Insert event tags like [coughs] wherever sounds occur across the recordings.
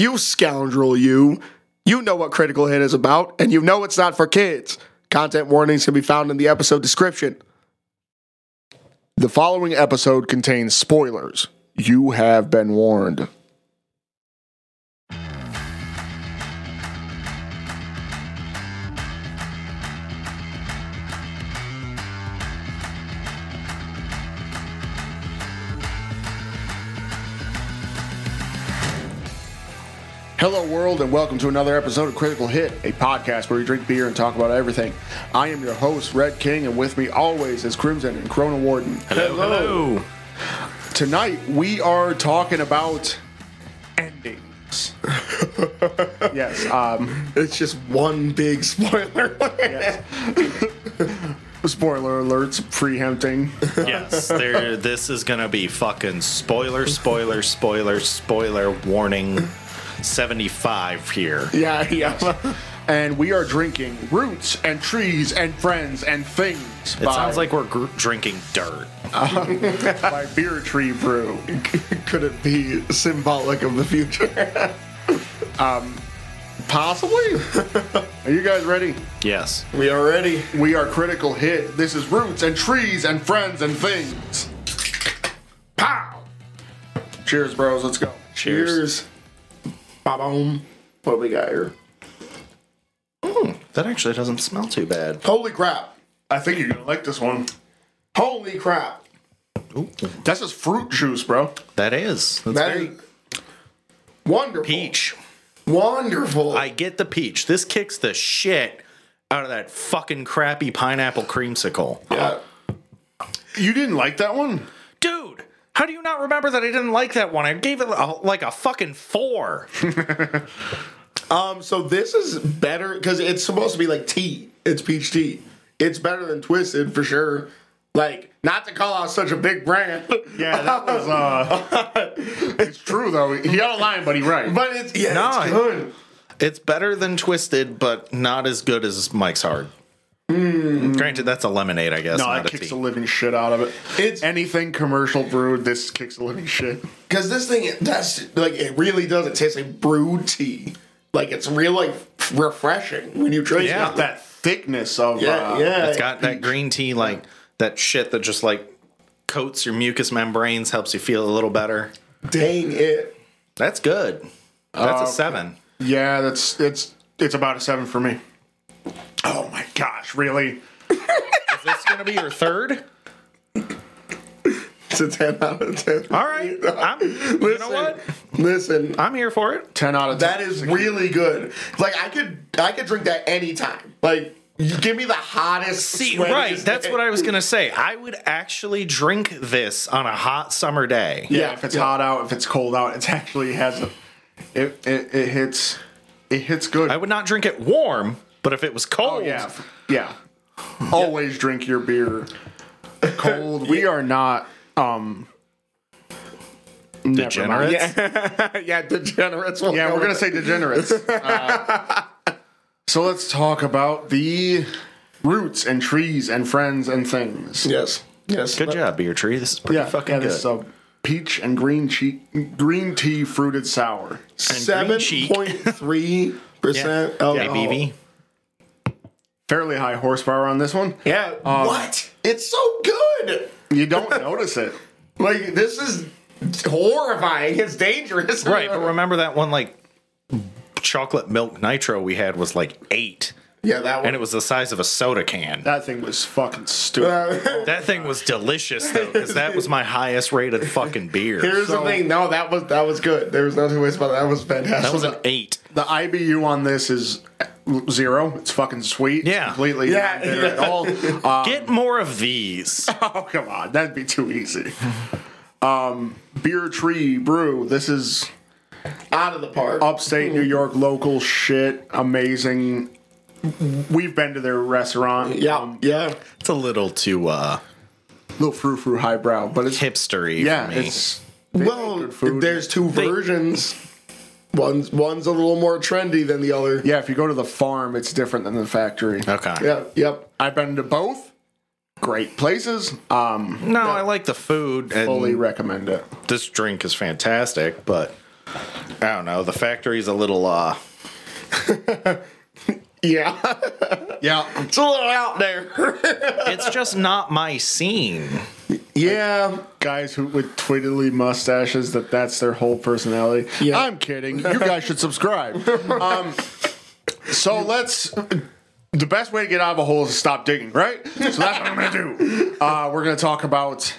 You scoundrel, you. You know what KriticalHIT is about, and you know it's not for kids. Content warnings can be found in the episode description. The following episode contains spoilers. You have been warned. Hello, world, and welcome to another episode of KriticalHIT, a podcast where we drink beer and talk about everything. I am your host, Red King, and with me always is Crimson and Chrono Warden. Hello. Tonight we are talking about endings. [laughs] yes, um, It's just one big spoiler. [laughs] spoiler alerts, preempting. Yes, there. This is gonna be fucking spoiler, spoiler, spoiler, spoiler warning. Seventy-five here. Yeah, [laughs] yeah. And we are drinking roots and trees and friends and things. It sounds like we're gr- drinking dirt. [laughs] by Beer Tree Brew. [laughs] Could it be symbolic of the future? Um, possibly. are you guys ready? Yes. we are ready. We are KriticalHIT. This is roots and trees and friends and things. Pow! Cheers, bros. Let's go. Cheers. Ba-boom. What do we got here? Hmm, that actually doesn't smell too bad. Holy crap. I think you're gonna like this one. Holy crap. That's just fruit juice, bro. That is. That's That very is wonderful. peach. Wonderful. I get the peach. This kicks the shit out of that fucking crappy pineapple creamsicle. yeah. You didn't like that one? Dude, how do you not remember that I didn't like that one? I gave it a, like a fucking four. [laughs] Um, so this is better because it's supposed to be like tea. It's peach tea. It's better than Twisted for sure. Like, not to call out such a big brand. Yeah, that was. uh [laughs] It's true though. He got a line, but he right. But it's yeah, No, it's good. It's better than Twisted, but not as good as Mike's Hard. Granted, that's a lemonade, I guess. no, not that a kicks tea. the living shit out of it. It's Anything commercial brewed, this kicks the living shit. because this thing that's like it really does. It tastes like brewed tea. Like it's real like refreshing when you drink Yeah. it. Got that thickness of. Yeah, uh, yeah. It's got that green tea, like that shit that just like coats your mucous membranes, helps you feel a little better. Dang it. That's good. That's a seven. Yeah, that's it's it's about a seven for me. Oh my gosh, really? Is this gonna be your third? It's a ten out of ten. All right. I'm, you know what? Listen, I'm here for it. Ten out of ten. that is really good. Like I could, I could drink that anytime. Like you give me the hottest. See, right. That's day. what I was gonna say. I would actually drink this on a hot summer day. Yeah, Yeah, if it's yeah. hot out, if it's cold out, it actually has a. It it, it hits. It hits good. I would not drink it warm, but if it was cold, Oh yeah, yeah. Always drink your beer cold. We are not um degenerates. Yeah, [laughs] yeah, degenerates. will Yeah, go we're gonna with say degenerates. [laughs] Uh, so let's talk about the roots and trees and friends and things. Yes, yes. Good job, beer tree. This is pretty Yeah, fucking yeah, good. this is a peach and green che- green tea fruited sour. Seven green cheek. point percent [laughs] yeah, alcohol. ABV. Fairly high horsepower on this one. Yeah. Um, what? It's so good. You don't [laughs] notice it. Like this is horrifying. It's dangerous. Right, but remember that one like chocolate milk nitro we had was like eight, Yeah, that one. and it was the size of a soda can. That thing was fucking stupid. Uh, [laughs] That thing was delicious though, because that was my highest rated fucking beer. Here's So- the thing. No, that was that was good. There was no two ways about that. That was fantastic. That was an eight. The IBU on this is zero. It's fucking sweet. Yeah. It's completely Yeah, not at all. Um, Get more of these. [laughs] oh come on, that'd be too easy. Um, Beer Tree Brew. This is out of the park. upstate New York local shit. Amazing. We've been to their restaurant. yeah, Um, yeah. It's a little too uh little frou frou highbrow, but it's hipstery yeah, for me. it's Well, there's two versions. One's one's a little more trendy than the other. yeah. If you go to the farm, it's different than the factory. okay. Yeah. Yep. I've been to both. Great places. Um, No, I like the food and fully recommend it. this drink is fantastic, but I don't know. The factory's a little uh [laughs] Yeah, Yeah. it's a little out there. [laughs] it's just not my scene. yeah, Guys who with twiddly mustaches that that's their whole personality. Yeah. I'm kidding. You guys should subscribe. [laughs] Um, so let's. The best way to get out of a hole is to stop digging, right? So that's what I'm gonna do. Uh, we're gonna talk about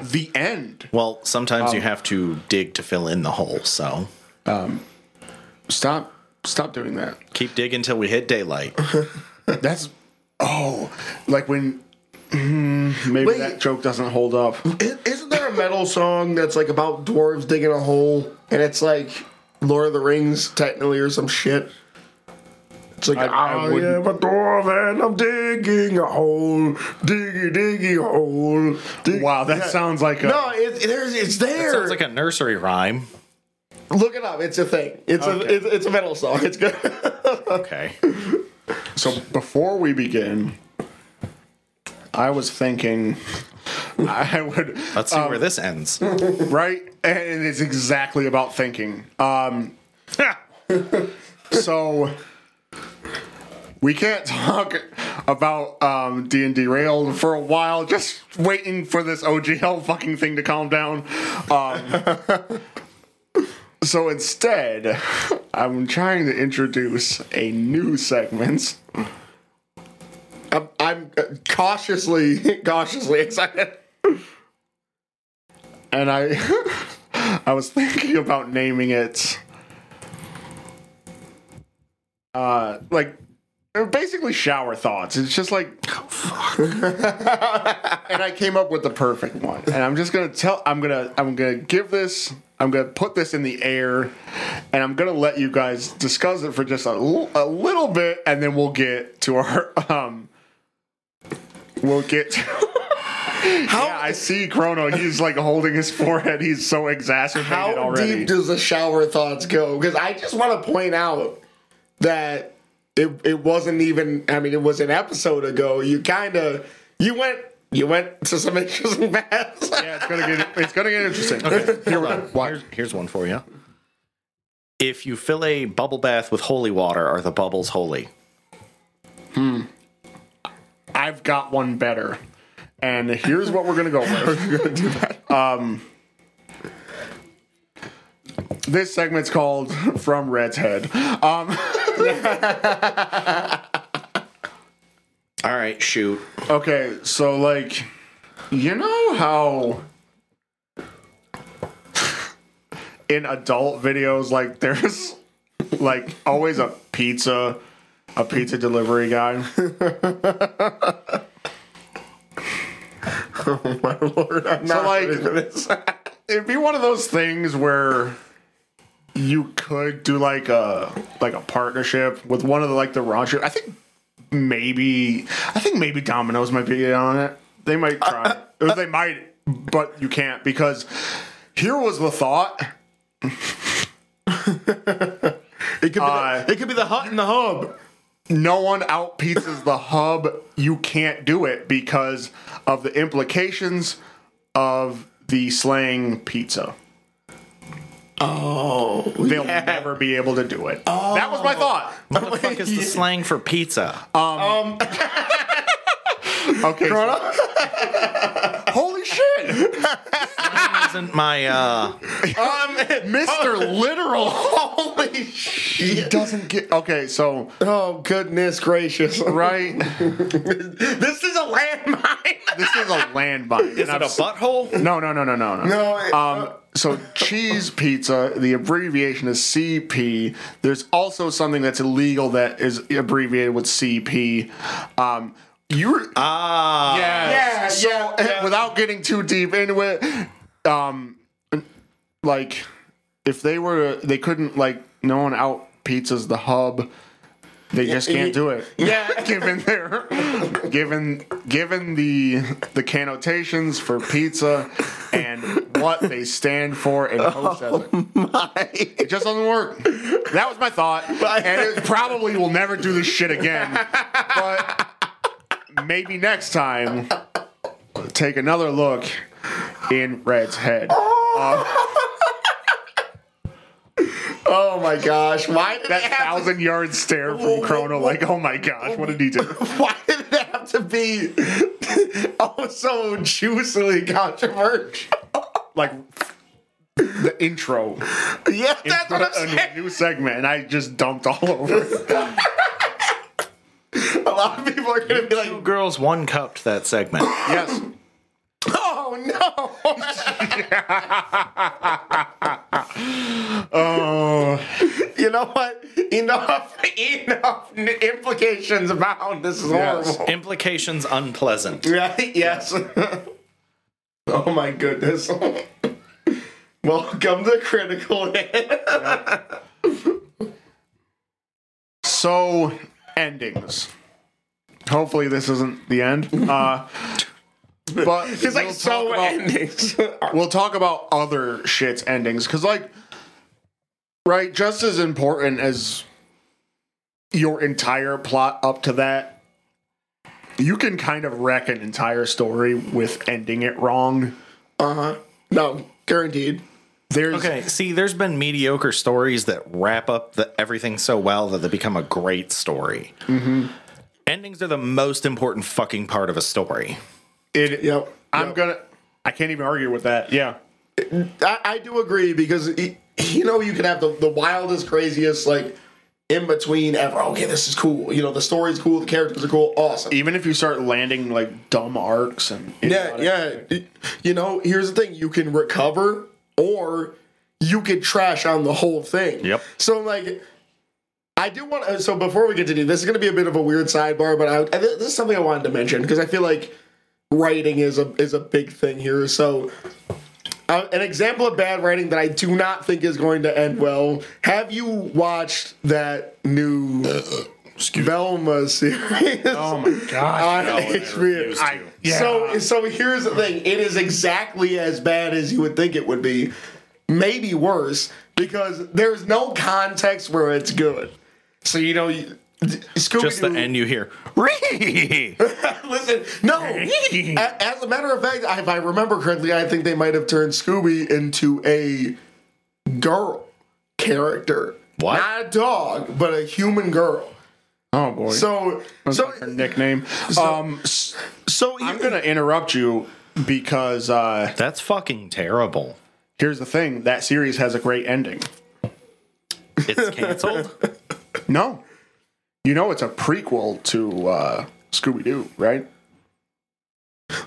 the end. Well, sometimes you have to dig to fill in the hole, so Stop. Stop doing that. keep digging till we hit daylight. [laughs] That's oh, like when mm, maybe Wait. that joke doesn't hold up. I- Isn't there a metal song that's like about dwarves digging a hole, and it's like Lord of the Rings technically or some shit? It's like I- I I, wouldn't- am a dwarf and I'm digging a hole, diggy diggy hole. dig-" Wow, that Yeah. sounds like a No, it, there's it's there. Sounds like a nursery rhyme. Look it up. It's a thing. It's Okay. a it's, it's a metal song. It's good. [laughs] Okay. So before we begin, I was thinking I would Let's see where this ends. right, and it's exactly about thinking. Um, [laughs] so we can't talk about um, D and D Rail for a while. Just waiting for this OGL fucking thing to calm down. Um, so instead, I'm trying to introduce a new segment. I'm, I'm cautiously [laughs] cautiously excited. and I [laughs] I was thinking about naming it uh like basically shower thoughts. It's just like [laughs] and I came up with the perfect one. And I'm just gonna tell I'm gonna I'm gonna give this I'm gonna put this in the air and I'm gonna let you guys discuss it for just a, l- a little bit and then we'll get to our um we'll get to [laughs] yeah, I see Chrono. He's like holding his forehead. He's so exacerbated How already. deep does the shower thoughts go? Because I just want to point out that it it wasn't even. I mean, it was an episode ago. You kind of you went you went to some interesting [laughs] paths. yeah, it's gonna get it's gonna get interesting. Okay, [laughs] here we go. Here's, here's one for you. If you fill a bubble bath with holy water, are the bubbles holy? Hmm. I've got one better, and here's what we're gonna go with. [laughs] we're gonna do that. Um, this segment's called "From Red's Head." Um, All right, shoot. okay, so like, you know how in adult videos, like there's like always a pizza, a pizza delivery guy. [laughs] oh my lord! I'm So not like, this. [laughs] it'd be one of those things where you could do like a like a partnership with one of the like the raunchy. I think maybe I think maybe Domino's might be on it. They might try. it. Or they might, but you can't because here was the thought. [laughs] It could be Uh, the, it could be the hut and the hub. No one out pizzas the hub. You can't do it because of the implications of the slang pizza. Oh, They'll never be able to do it. Oh. That was my thought. What the fuck is the [laughs] slang for pizza? Okay. so- [laughs] Holy shit! Isn't my uh [laughs] Mr. Literal. holy shit! He doesn't get. Okay, so, Oh goodness gracious! right? this is a landmine. This is a landmine. is it a butthole? No, no, no, no, no, no. No, it- Um, so cheese pizza, the abbreviation is CP. There's also something that's illegal that is abbreviated with CP. Um, you're Ah. yeah, Yeah, so yeah, yeah. without getting too deep into it, um, like if they were, they couldn't like no one out pizzas the hub. They just can't do it. Yeah. [laughs] given their, given given the the connotations for pizza and what they stand for and post as a- my. it just doesn't work. That was my thought, and it probably will never do this shit again. But maybe next time, take another look in Red's head. Uh, Oh my gosh! Why did That it have to, thousand yard stare from Chrono, like, oh my gosh, what did he do? [laughs] Why did it have to be [laughs] oh so juicily controversial? Like the intro, Yeah, that's what I'm a saying. new segment, and I just dumped all over. it. [laughs] A lot of people are gonna be Two like, girls, one cupped that segment. yes, "Oh no!" [laughs] oh, you know what? Enough, enough implications about This is Yes. horrible. Implications unpleasant. [laughs] Right? Yes. oh my goodness. Welcome to KriticalHIT. so endings. Hopefully, this isn't the end. Uh, but [laughs] It's like we'll so talk about- endings. [laughs] we'll talk about other shit's endings because like right just as important as your entire plot up to that you can kind of wreck an entire story with ending it wrong Uh huh. No, guaranteed. there's Okay, see, there's been mediocre stories that wrap up the, everything so well that they become a great story. Mm-hmm. Endings are the most important fucking part of a story. It Yep. i'm Yep. gonna i can't even argue with that yeah I, I do agree because you know you can have the, the wildest, craziest like in between ever. Oh, okay, this is cool. You know the story's cool, the characters are cool, awesome. even if you start landing like dumb arcs and Yeah, yeah. You know, here's the thing: you can recover, or you could trash on the whole thing. Yep. So like. I do want. So before we get to do this, is going to be a bit of a weird sidebar, but I, I- this is something I wanted to mention because I feel like writing is a is a big thing here. So, uh, an example of bad writing that I do not think is going to end well. Have you watched that new Velma series? oh my gosh on HBO. I- yeah. So so here's the thing. It is exactly as bad as you would think it would be. Maybe worse because there's no context where it's good. So you know, you- Scooby Just the end you hear. Ree! [laughs] Listen, no. As a matter of fact, if I remember correctly, I think they might have turned Scooby into a girl character. What? Not a dog, but a human girl. oh boy So so her nickname um so i'm gonna interrupt you because uh That's fucking terrible. Here's the thing: that series has a great ending. It's canceled? [laughs] No, you know it's a prequel to uh, Scooby Doo, right?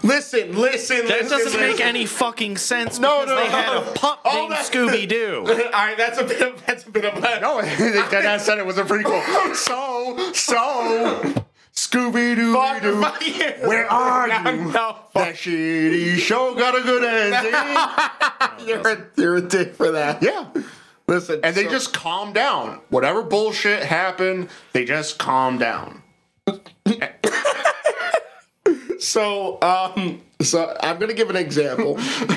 listen, listen. That listen, doesn't make any fucking sense No, because no, they had no. a pup Oh, named Scooby Doo. [laughs] All right, that's a bit of that's a bit of a No, [laughs] that said it was a prequel. [laughs] So, so Scooby Doo Fuck, Doo, fuck you. where are No, you? no, That shitty show got a good ending. You're a, you're a dick for that. yeah, Listen, and they so- just calm down. Whatever bullshit happened, they just calm down. [laughs] so um so I'm gonna give an example. [laughs] I'm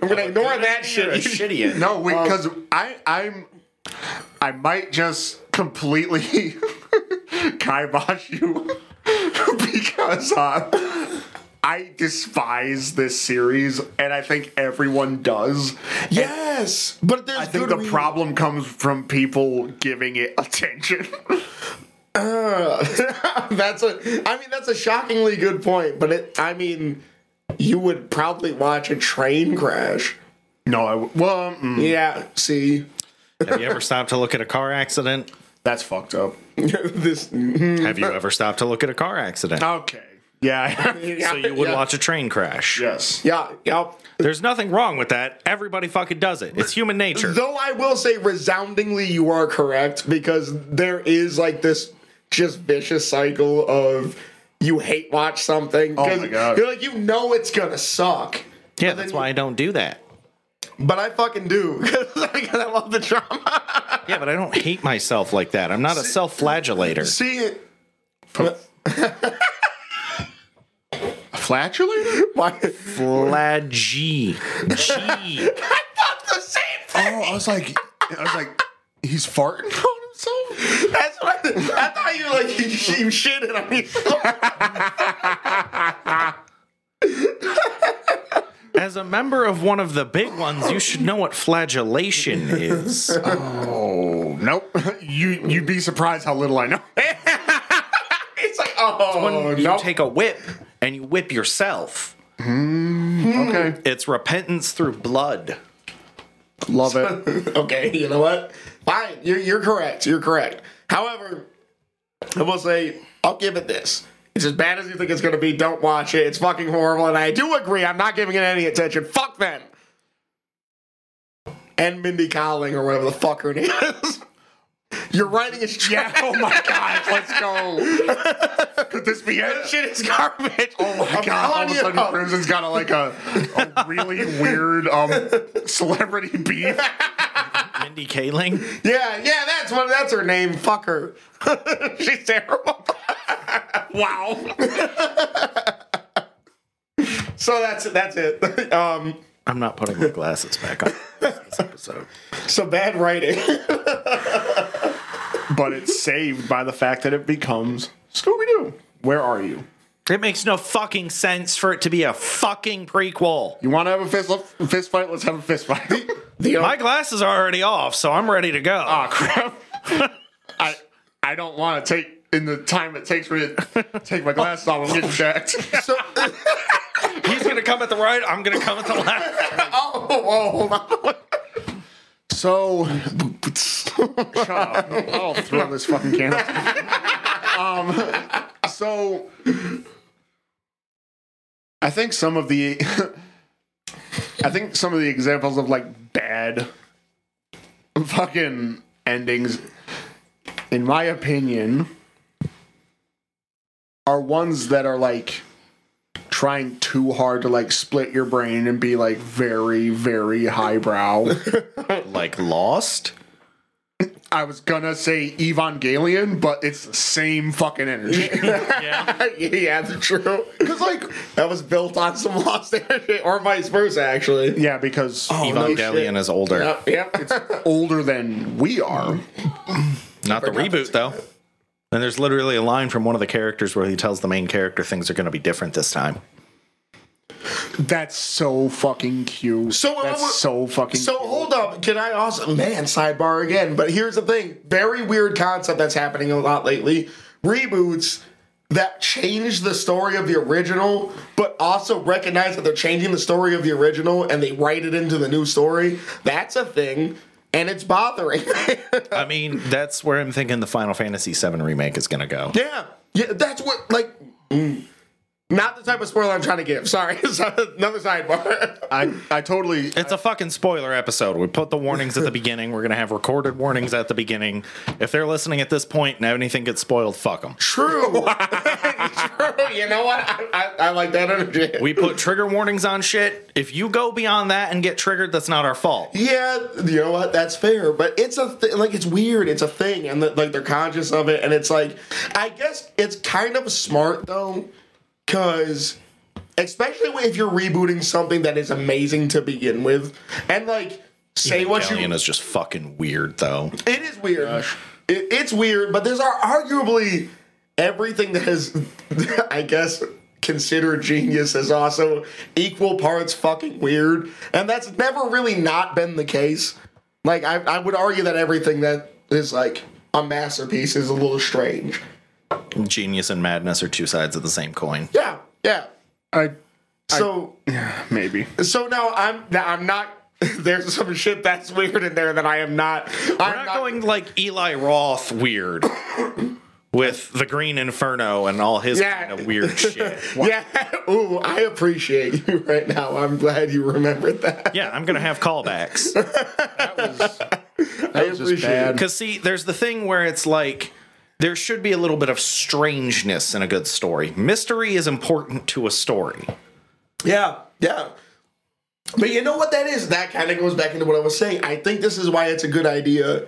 gonna ignore that shit. shitty. No, because I I'm I might just completely [laughs] kibosh you because uh, I despise this series, and I think everyone does. Yes, but there's I think good the reason- problem comes from people giving it attention. [laughs] that's a. I mean, that's a shockingly good point. But it. I mean, you would probably watch a train crash. no, I w- well, mm, Yeah. See, Have you ever stopped to look at a car accident? that's fucked up. [laughs] this. Have you ever stopped to look at a car accident? Okay, yeah, [laughs] So you would watch a train crash. yes. Yeah. Yeah. There's nothing wrong with that. Everybody fucking does it. It's human nature. Though I will say resoundingly you are correct because there is like this just vicious cycle of you hate watch something. Oh my 'cause God. You're like, you know it's gonna suck. Yeah, that's why I don't do that. But I fucking do. [laughs] Because I love the drama. Yeah, but I don't hate myself like that. I'm not a self-flagellator. See it. Flatulator? [laughs] Why? Flaggy. G. [laughs] I thought the same oh, thing. Oh, I was like, I was like, he's farting on himself. That's what I, I thought you like you, you shitted on yourself. [laughs] As a member of one of the big ones, you should know what flagellation is. Oh nope. You you'd be surprised how little I know. It's like, oh, When you no. take a whip and you whip yourself. Mm-hmm. okay. It's repentance through blood. Love it. [laughs] okay, you know what? Fine, you're, you're correct. You're correct. However, I will say, I'll give it this. It's as bad as you think it's going to be. Don't watch it. It's fucking horrible. And I do agree. I'm not giving it any attention. Fuck them. And Mindy Kaling or whatever the fuck her name is. [laughs] Your writing is trash. Yeah. Oh my god. Let's go. Could this be That it? shit is garbage. Oh my I'm god! All of a you. sudden, Crimson's got a, like a, a really weird um celebrity beef. Mindy Kaling. Yeah, yeah, that's what that's her name. Fuck her. [laughs] She's terrible. wow. so that's that's it. Um, I'm not putting my glasses back on this episode. so bad writing. [laughs] But it's saved by the fact that it becomes Scooby Doo. Where are you? It makes no fucking sense for it to be a fucking prequel. You want to have a fist fist fight? Let's have a fist fight. The [laughs] My glasses are already off, so I'm ready to go. Ah crap! [laughs] I I don't want to take in the time it takes for me to take my glasses off. I'm getting jacked. [laughs] so, He's gonna come at the right. I'm gonna come at the left. oh, oh, hold on. So, shut up. I'll throw this fucking can. um, so, I think some of the, I think some of the examples of like bad fucking endings, in my opinion, are ones that are like trying too hard to like split your brain and be like very, very highbrow. [laughs] Like Lost. I was gonna say Evangelion, but it's the same fucking energy. [laughs] Yeah. [laughs] yeah, that's true. Because like, That was built on some lost energy, or vice versa, actually. yeah, because Oh, no. Evangelion is older. Yep, yep. older than we are. Not the reboot though. And there's literally a line from one of the characters where he tells the main character things are going to be different this time. That's so fucking cute. So, uh, that's what- so fucking. So hold up, can I also man sidebar again? But here's the thing: very weird concept that's happening a lot lately. Reboots that change the story of the original, but also recognize that they're changing the story of the original and they write it into the new story. That's a thing, and it's bothering. [laughs] I mean, that's where I'm thinking the Final Fantasy VII remake is going to go. yeah, yeah, that's what like. mm, not the type of spoiler I'm trying to give. Sorry, [laughs] another sidebar. I I totally. It's a fucking spoiler episode. We put the warnings at the beginning. We're going to have recorded warnings at the beginning. If they're listening at this point and anything gets spoiled, fuck them. True. [laughs] True. You know what? I, I, I like that energy. We put trigger warnings on shit. If you go beyond that and get triggered, that's not our fault. Yeah, you know what? That's fair, but it's a th- like it's weird. It's a thing, and that like they're conscious of it, and it's like I guess it's kind of smart though, because especially if you're rebooting something that is amazing to begin with, and like say what you Evangelion is just fucking weird, though. it is weird. It, it's weird, but there's ar- arguably everything that is, [laughs] I guess, considered genius is also equal parts fucking weird, and that's never really not been the case. Like I, I would argue that everything that is like a masterpiece is a little strange. Genius and madness are two sides of the same coin. Yeah, yeah. I So maybe. so now I'm now I'm not. [laughs] There's some shit that's weird in there that I am not. We're I'm not going like Eli Roth weird [coughs] with the Green Inferno and all his Yeah. kind of weird [laughs] shit. Yeah. Ooh, I appreciate you right now. I'm glad you remembered that. Yeah, I'm gonna have callbacks. [laughs] That was, that I was just appreciate bad. Because see, there's the thing where it's like there should be a little bit of strangeness in a good story. Mystery is important to a story. Yeah, yeah. But you know what that is? That kind of goes back into what I was saying. I think this is why it's a good idea,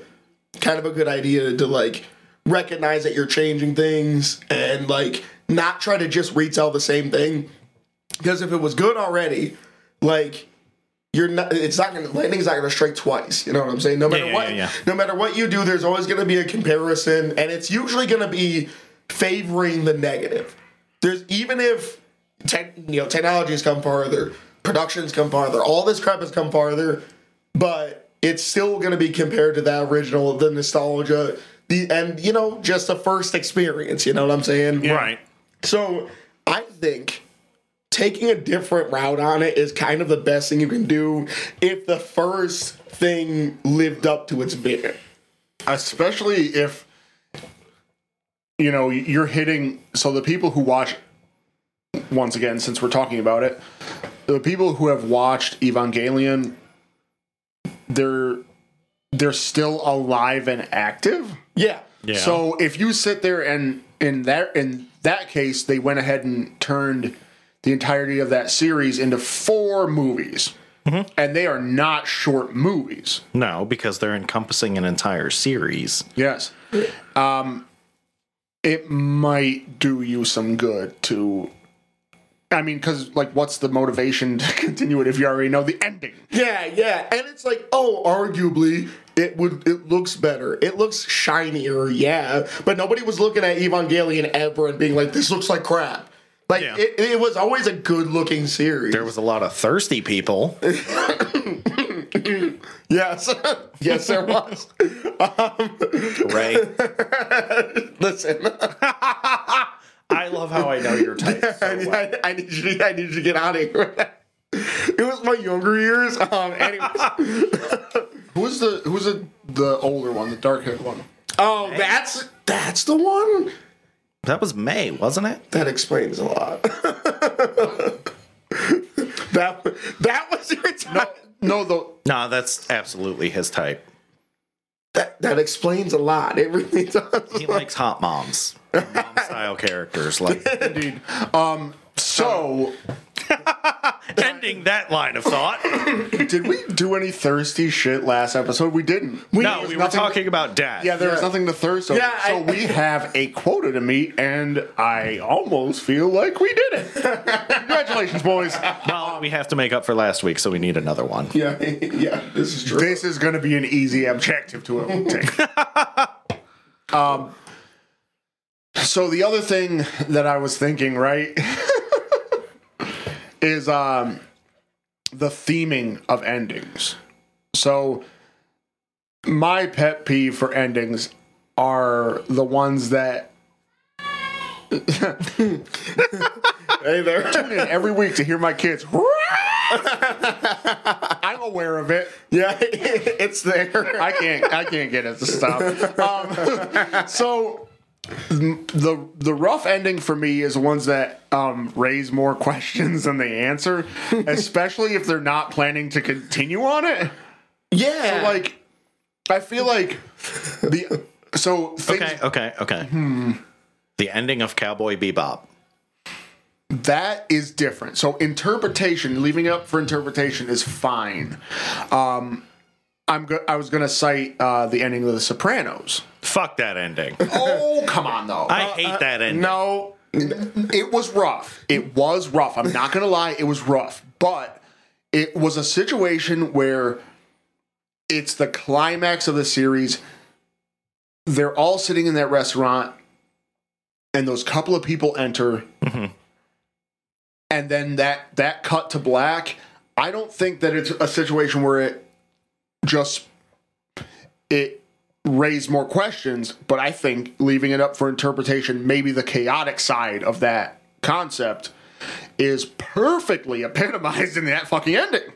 kind of a good idea to like recognize that you're changing things and like not try to just retell the same thing. Because if it was good already, like you're not it's not gonna lightning's not gonna strike twice. You know what I'm saying? No matter yeah, what yeah, yeah. no matter what you do, there's always gonna be a comparison, and it's usually gonna be favoring the negative. There's even if tech, you know technology has come farther, productions come farther, all this crap has come farther, but it's still going to be compared to that original, the nostalgia, the and you know just the first experience. You know what I'm saying? Right. So I think taking a different route on it is kind of the best thing you can do if the first thing lived up to its billing. especially if you know you're hitting so the people who watch once again since we're talking about it the people who have watched evangelion they're they're still alive and active Yeah. Yeah. so if you sit there and in that in that case they went ahead and turned the entirety of that series into four movies and they are not short movies no, because they're encompassing an entire series. Yes. Um, it might do you some good to. I mean, because like, what's the motivation to [laughs] continue it if you already know the ending? Yeah, yeah. And it's like, oh, arguably it would it looks better. It looks shinier, yeah. But nobody was looking at Evangelion ever and being like, this looks like crap. Like Yeah. it, it was always a good looking series. There was a lot of thirsty people. [laughs] yes. [laughs] yes, there was. Um, Rei, [laughs] Listen. I love how I know your type. so I, well. I, I need you to, I need you to get out of here. It was my younger years. Um anyways. Who's the who's the the older one, the dark haired one? Oh, that's that's the one? That was May, wasn't it? That explains a lot. [laughs] that that was your time. No, the No, that's absolutely his type. That that explains a lot. It really [laughs] does. He likes hot moms, mom style characters. Like [laughs] indeed. Um. So, ending that line of thought. [coughs] did we do any thirsty shit last episode? We didn't. no, there was we were nothing- talking about death. Yeah, there was nothing to thirst over. Yeah, so I- we have a quota to meet, and I almost feel like we did it. Congratulations, boys. Well, we have to make up for last week, so we need another one. Yeah, [laughs] yeah, this is true. This is going to be an easy objective to obtain. [laughs] um, so the other thing that I was thinking, right, is um, the theming of endings. So my pet peeve for endings are the ones that [laughs] hey there. tune in every week to hear my kids. [laughs] I'm aware of it. yeah, [laughs] it's there. I can't. I can't get it to stop. Um, so the the rough ending for me is ones that um, raise more [laughs] questions than they answer, [laughs] especially if they're not planning to continue on it. Yeah, Like, I feel like the so things, Okay, okay, okay. The ending of Cowboy Bebop. that is different. So interpretation, leaving it up for interpretation is fine. Um, I'm go- I was gonna cite uh, the ending of The Sopranos. Fuck that ending. [laughs] Oh come on though. I hate uh, that uh, ending. no. it was rough. It was rough. I'm not gonna lie, it was rough. But it was a situation where it's the climax of the series. They're all sitting in that restaurant, and those couple of people enter, mm-hmm. and then that that cut to black. I don't think that it's a situation where it just it raised more questions, but I think leaving it up for interpretation, maybe the chaotic side of that concept is perfectly epitomized in that fucking ending.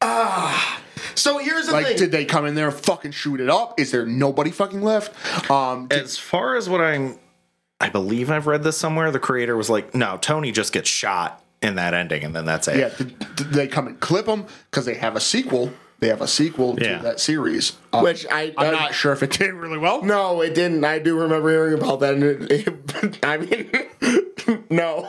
Ah. So here's the Like, thing. did they come in there and fucking shoot it up? Is there nobody fucking left? Um, did- As far as what I'm, I believe I've read this somewhere. The creator was like, "No, Tony just gets shot in that ending, and then that's it." yeah, did, did they come and clip them because they have a sequel? They have a sequel Yeah. to that series, Um, Which I- I'm I- not sure if it did really well. no, it didn't. I do remember hearing about that. And it, it, [laughs] I mean, [laughs] no.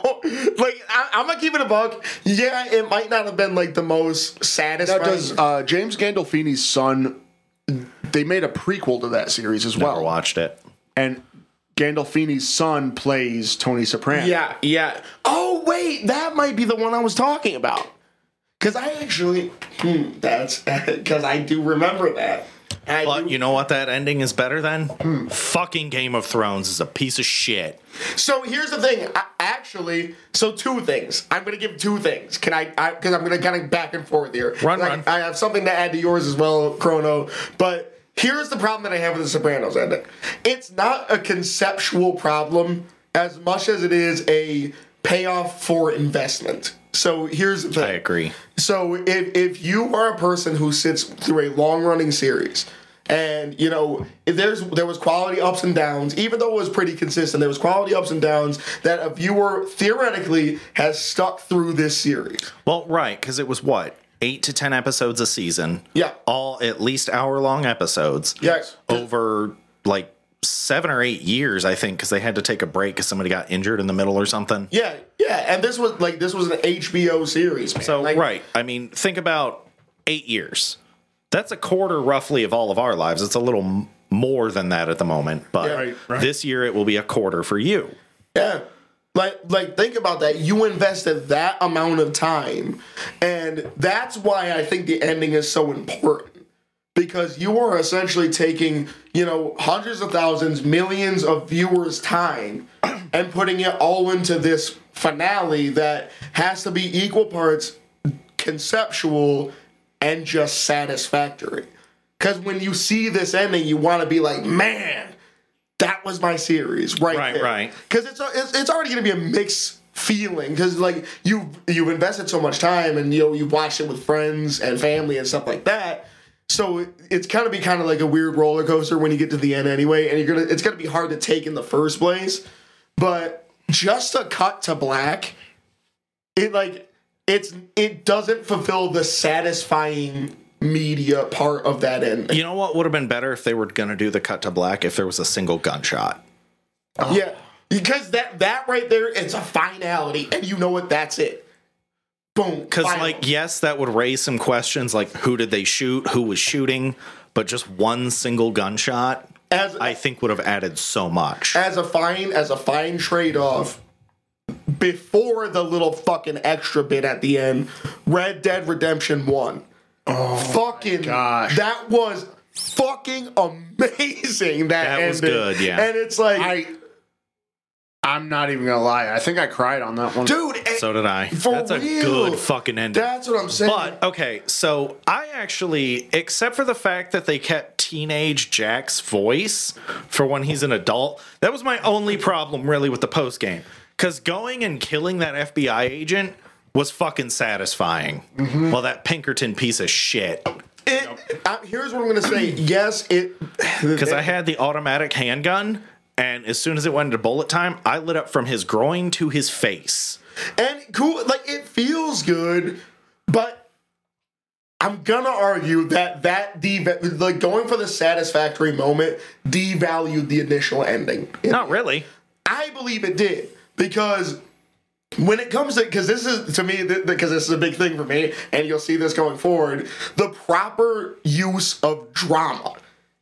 Like, I, I'm gonna keep it a buck. Yeah, it might not have been like the most Now, satisfying. does uh, James Gandolfini's son? They made a prequel to that series as Never well, watched it. and Gandolfini's son plays Tony Soprano. Yeah, yeah. Oh wait, that might be the one I was talking about. Cause I actually, hmm, that's [laughs] because I do remember that. I But do- you know what that ending is better than? Fucking Game of Thrones is a piece of shit. So here's the thing. I, actually, so two things. I'm gonna give two things. Can I? Because I'm gonna kind of back and forth here. Run, I, run. I have something to add to yours as well, Chrono. But here's the problem that I have with the Sopranos ending. It's not a conceptual problem as much as it is a payoff for investment. So here's the thing. I agree. So if if you are a person who sits through a long running series, and you know if there's there was quality ups and downs, even though it was pretty consistent, there was quality ups and downs that a viewer theoretically has stuck through this series. Well, right, because it was what? Eight to ten episodes a season. Yeah. All at least hour long episodes. Yes. Over like seven or eight years, I think, because they had to take a break because somebody got injured in the middle or something. Yeah, yeah, and this was like this was an HBO series, man. So Like, right, I mean, think about eight years. That's a quarter roughly of all of our lives. It's a little m- more than that at the moment, but Yeah. Right, right. this year it will be a quarter for you. Yeah. Like like think about that. You invested that amount of time. And that's why I think the ending is so important. Because you are essentially taking, you know, hundreds of thousands, millions of viewers' time [clears throat] and putting it all into this finale that has to be equal parts conceptual and just satisfactory. Because when you see this ending, you want to be like, man, that was my series right Right, there. right. Because it's, it's it's already gonna be a mixed feeling because like you you've invested so much time and you know you've watched it with friends and family and stuff like that. So it's kind of be kind of like a weird roller coaster when you get to the end anyway, and you're gonna it's gonna be hard to take in the first place. But just a cut to black, it like it's it doesn't fulfill the satisfying media part of that ending. You know what would have been better if they were to do the cut to black if there was a single gunshot. Yeah, because that that right there, it's a finality, and you know what? That's it. Boom. Because, like, yes, that would raise some questions like who did they shoot, who was shooting, but just one single gunshot, as I think would have added so much. as a fine as a fine trade off. Before the little fucking extra bit at the end, Red Dead Redemption One. Oh, fucking gosh. that was fucking [laughs] amazing. That, That was good, yeah. And it's like, I I'm not even gonna lie. I think I cried on that one. dude, So did I. For That's a good fucking ending. that's what I'm saying. But okay, so I actually, except for the fact that they kept teenage Jack's voice for when he's an adult, that was my only problem really with the post game. Because going and killing that FBI agent was fucking satisfying. Mm-hmm. Well, that Pinkerton piece of shit. it, uh, here's what I'm gonna say. Yes, it [sighs] [laughs] Because I had the automatic handgun, and as soon as it went into bullet time, I lit up from his groin to his face. and cool like it feels good but i'm gonna argue that that dev- like going for the satisfactory moment devalued the initial ending Not really. i believe it did because when it comes to because this is to me because this is a big thing for me and you'll see this going forward the proper use of drama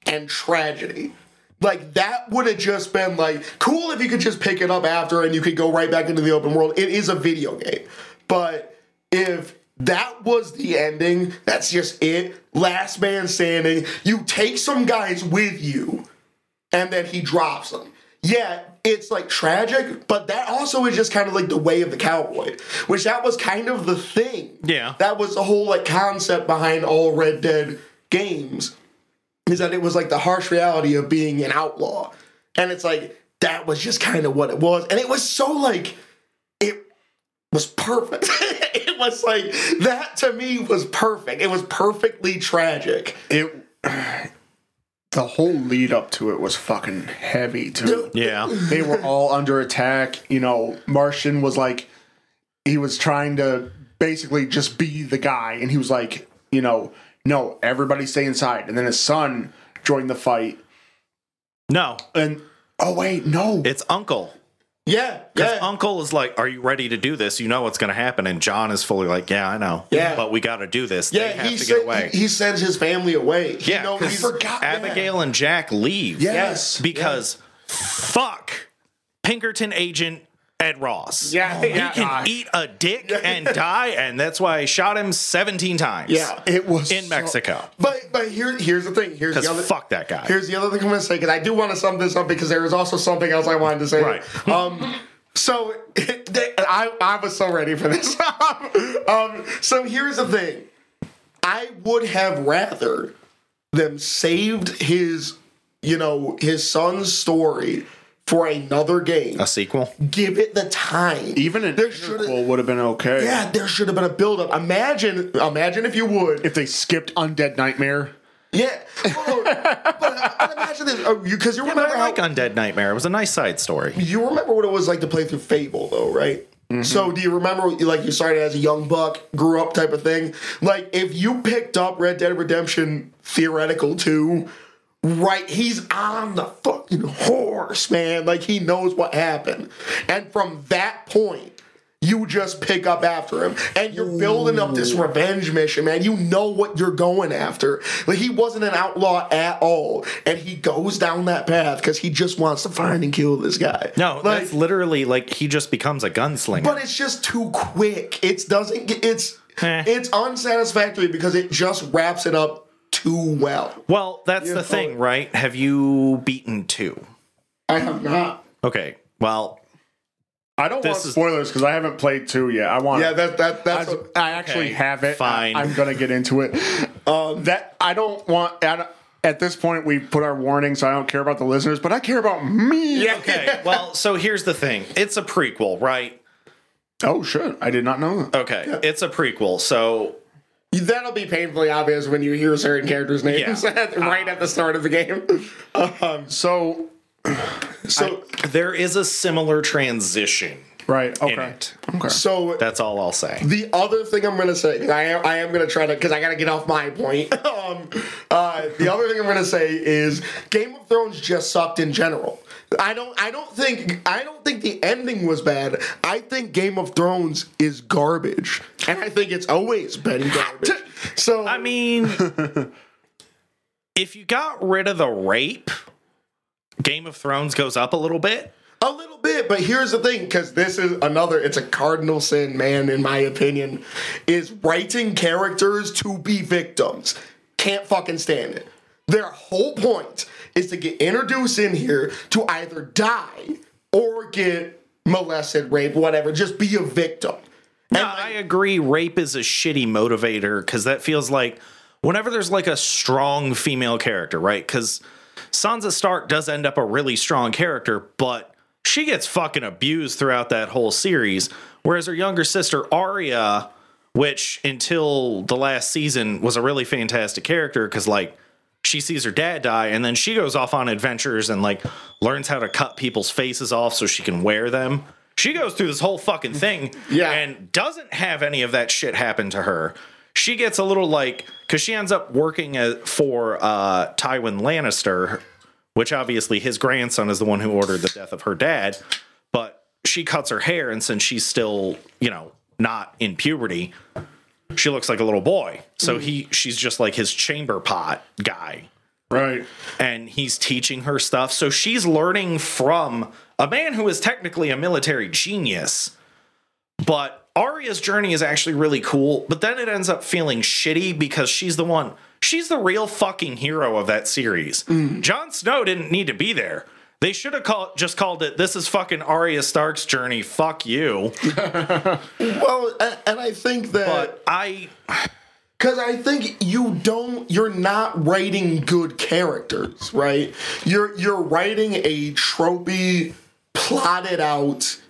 and tragedy like that would have just been like cool if you could just pick it up after and you could go right back into the open world it is a video game but if that was the ending that's just it last man standing you take some guys with you and then he drops them. Yeah, it's like tragic, but that also is just kind of like the way of the cowboy, which that was kind of the thing. Yeah. That was the whole like concept behind all Red Dead games is that it was like the harsh reality of being an outlaw. And it's like that was just kind of what it was. And it was so like it was perfect. [laughs] it was like that to me was perfect. It was perfectly tragic. It [sighs] the whole lead up to it was fucking heavy too. Yeah. they were all under attack. You know, Marston was like, he was trying to basically just be the guy, and he was like, you know, no, everybody stay inside. And then his son joined the fight, No, and oh wait, no, it's Uncle. Yeah, Because yeah. Uncle is like, "Are you ready to do this? You know what's going to happen." And John is fully like, "Yeah, I know. Yeah. but we got to do this. they Yeah, have he to said, get away." He, he sends his family away. He yeah, know- 'cause he forgot that. Abigail and Jack leave. Yes. because fuck, Pinkerton agent Edgar Ross. Yeah, he yeah. can eat a dick and die, and that's why I shot him 17 times. Yeah. It was in so- Mexico. But but here here's the thing. Here's the other fuck that guy. Here's the other thing I'm going to say because I do want to sum this up because there is also something else I wanted to say. Right. Um. So [laughs] they, I I was so ready for this. [laughs] um. So here's the thing. I would have rather them saved his, you know, his son's story for another game. a sequel. Give it the time. Even an there should would have been okay. yeah, there should have been a build up. Imagine, imagine if you would If they skipped Undead Nightmare. Yeah, Oh, but, but imagine this because you But remember I how like Undead Nightmare. It was a nice side story. you remember what it was like to play through Fable, though, right? Mm-hmm. So do you remember like you started as a young buck, grew up type of thing? Like if you picked up Red Dead Redemption Theoretical 2, right, he's on the fucking horse, man. Like he knows what happened. And from that point, you just pick up after him and you're building up this revenge mission, man. You know what you're going after. Like he wasn't an outlaw at all. And he goes down that path because he just wants to find and kill this guy. No, like, that's literally like he just becomes a gunslinger. but it's just too quick. It doesn't get it's Eh. it's unsatisfactory because it just wraps it up too well. well, that's the thing, right? Have you beaten two? I have not. Okay. Well, I don't This want is- spoilers because I haven't played two yet. I want. Yeah, that that I, that's what- I actually Okay, have it. fine. I, am gonna get into it. [laughs] Um, that I don't want. I don't- at this point, we put our warning, so I don't care about the listeners, but I care about me. yeah. okay. well, so here's the thing. It's a prequel, right? Oh shit! I did not know that. Okay. It's a prequel. So That'll be painfully obvious when you hear certain characters' names Yeah. [laughs] right at the start of the game. [laughs] Um, So [clears throat] so there is a similar transition right. Okay. Okay. so That's all I'll say. The other thing I'm gonna say, I am, I am gonna try to, because I gotta get off my point. [laughs] um, uh, the other thing I'm gonna say is Game of Thrones just sucked in general. I don't, I don't think, I don't think the ending was bad. I think Game of Thrones is garbage, and I think it's always been [laughs] garbage. So I mean, [laughs] if you got rid of the rape, Game of Thrones goes up a little bit. A little bit, but here's the thing, because this is another, it's a cardinal sin, man, in my opinion, is writing characters to be victims. Can't fucking stand it. Their whole point is to get introduced in here to either die or get molested, raped, whatever, just be a victim. No, I agree. Rape is a shitty motivator because that feels like whenever there's like a strong female character, right? Because Sansa Stark does end up a really strong character, but she gets fucking abused throughout that whole series. Whereas her younger sister Arya, which until the last season was a really fantastic character because like she sees her dad die and then she goes off on adventures and like learns how to cut people's faces off so she can wear them. She goes through this whole fucking thing [laughs] Yeah. and doesn't have any of that shit happen to her. She gets a little like because she ends up working at, for uh, Tywin Lannister, which obviously his grandson is the one who ordered the death of her dad. But she cuts her hair, and since she's still, you know, not in puberty, she looks like a little boy. So mm. he, she's just like his chamber pot guy Right. and he's teaching her stuff. So she's learning from a man who is technically a military genius. But Arya's journey is actually really cool, but then it ends up feeling shitty because she's the one, she's the real fucking hero of that series. Mm. Jon Snow didn't need to be there. They should have called just called it this is fucking Arya Stark's journey. Fuck you. [laughs] Well, and, and I think that. But I Because I think you don't, you're not writing good characters, right? You're you're writing a tropey, plotted out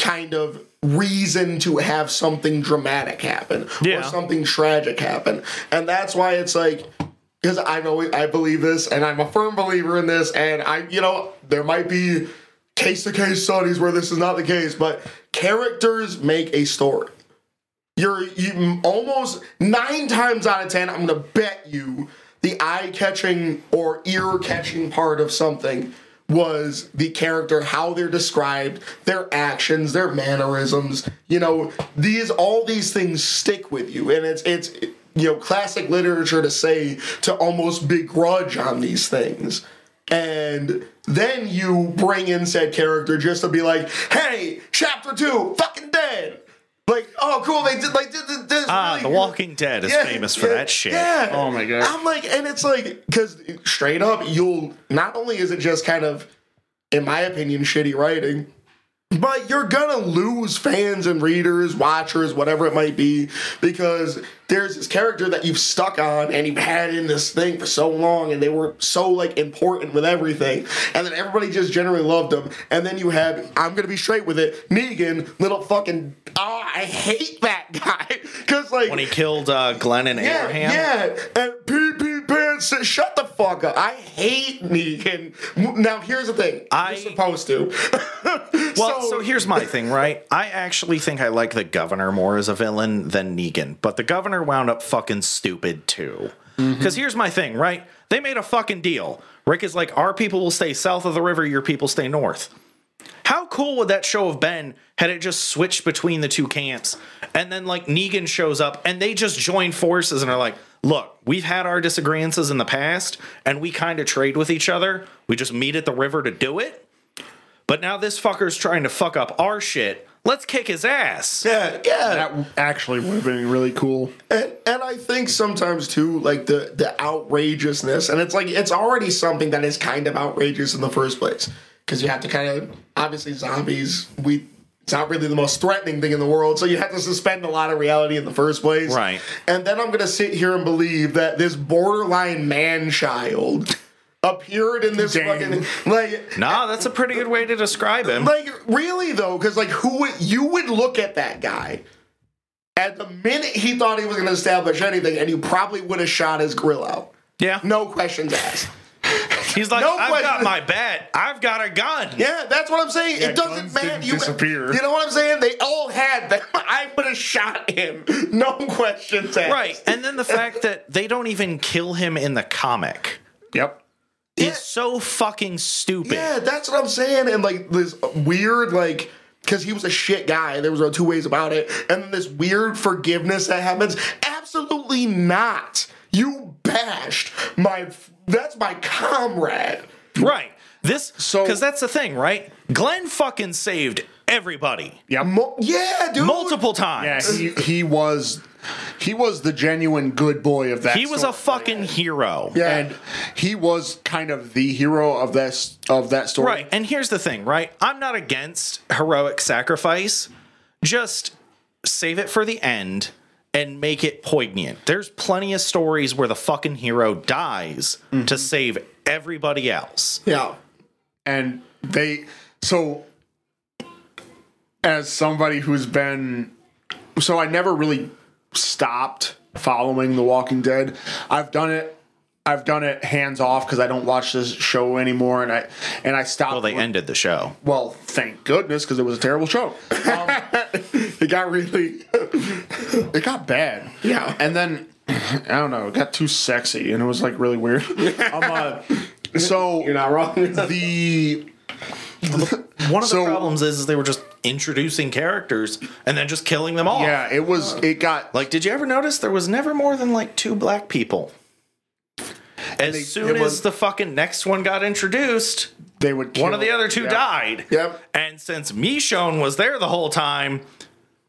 kind of reason to have something dramatic happen Yeah. or something tragic happen, and that's why it's like. Because I know I believe this, and I'm a firm believer in this, and I, you know, there might be case to case studies where this is not the case, but characters make a story. You're you almost nine times out of ten i'm gonna bet you the eye-catching or ear-catching part of something was the character how they're described their actions their mannerisms you know these all these things stick with you and it's it's you know classic literature to say to almost begrudge on these things and then you bring in said character just to be like, hey, chapter two, fucking dead. Like, oh, cool, they did like did, did, this. Ah, really The good- Walking Dead is Yeah, famous for yeah, that shit. Yeah. Oh my God. I'm like, and it's like, because straight up, you'll not only is it just kind of, in my opinion, shitty writing, but you're gonna lose fans and readers, watchers, whatever it might be, because there's this character that you've stuck on and you've had in this thing for so long, and they were so like important with everything, and then everybody just generally loved them, and then you have, I'm gonna be straight with it, Negan, little fucking, oh, I hate that [laughs] guy, because like When he killed uh, Glenn and yeah, Abraham. yeah. And Pee Pants said, shut the fuck up. I hate Negan. Now, here's the thing. I- You're supposed to. [laughs] Well, so, here's my thing, right? I actually think I like the governor more as a villain than Negan, but the governor wound up fucking stupid too. Mm-hmm. Because here's my thing, right? They made a fucking deal. Rick is like, our people will stay south of the river, your people stay north. How cool would that show have been had it just switched between the two camps and then like Negan shows up and they just join forces and are like, look, we've had our disagreements in the past and we kind of trade with each other. We just meet at the river to do it. But now this fucker's trying to fuck up our shit. Let's kick his ass. yeah, yeah. That actually would have been really cool. And, and I think sometimes too, like the the outrageousness, and it's like it's already something that is kind of outrageous in the first place because you have to kind of obviously zombies. We it's not really the most threatening thing in the world, so you have to suspend a lot of reality in the first place. Right. And then I'm gonna sit here and believe that this borderline man child appeared in this Dang. fucking like Nah, that's a pretty good way to describe him. like really though, because like who would you would look at that guy at the minute he thought he was going to establish anything, and you probably would have shot his grill out. Yeah. No questions asked. He's like, no I've got my bat. I've got a gun. Yeah, that's what I'm saying. it doesn't matter. You, disappear. you know what I'm saying? They all had them. [laughs] I would have shot him. No questions asked. Right. And then the fact that they don't even kill him in the comic Yep. Is so fucking stupid. Yeah, that's what I'm saying. And like this weird, like, because he was a shit guy. There was no two ways about it. And then this weird forgiveness that happens. Absolutely not. You bashed my. That's my comrade. Right. This So- because that's the thing, right? Glenn fucking saved everybody Yep. Mo- yeah, dude. multiple yeah, times. he, he was he was the genuine good boy of that. he was story. a fucking hero. Yeah. and he was kind of the hero of this of that story. Right. And here's the thing, right? I'm not against heroic sacrifice. Just save it for the end and make it poignant. There's plenty of stories where the fucking hero dies mm-hmm. to save everybody else. Yeah. and they so as somebody who's been so I never really stopped following The Walking Dead. I've done it I've done it hands off because I don't watch this show anymore, and I and I stopped. Well, they ended the show. Well, thank goodness because it was a terrible show. Um, [laughs] It got really. [laughs] it got bad. Yeah. and then [clears throat] I don't know, it got too sexy, and it was like really weird. [laughs] um, uh, so You're not wrong. the One of So- the problems is, is they were just introducing characters and then just killing them all. yeah, it was it got Like, did you ever notice there was never more than like two black people? As soon it as was- the fucking next one got introduced, they would one of the other two yeah. died. Yep. And since Michonne was there the whole time,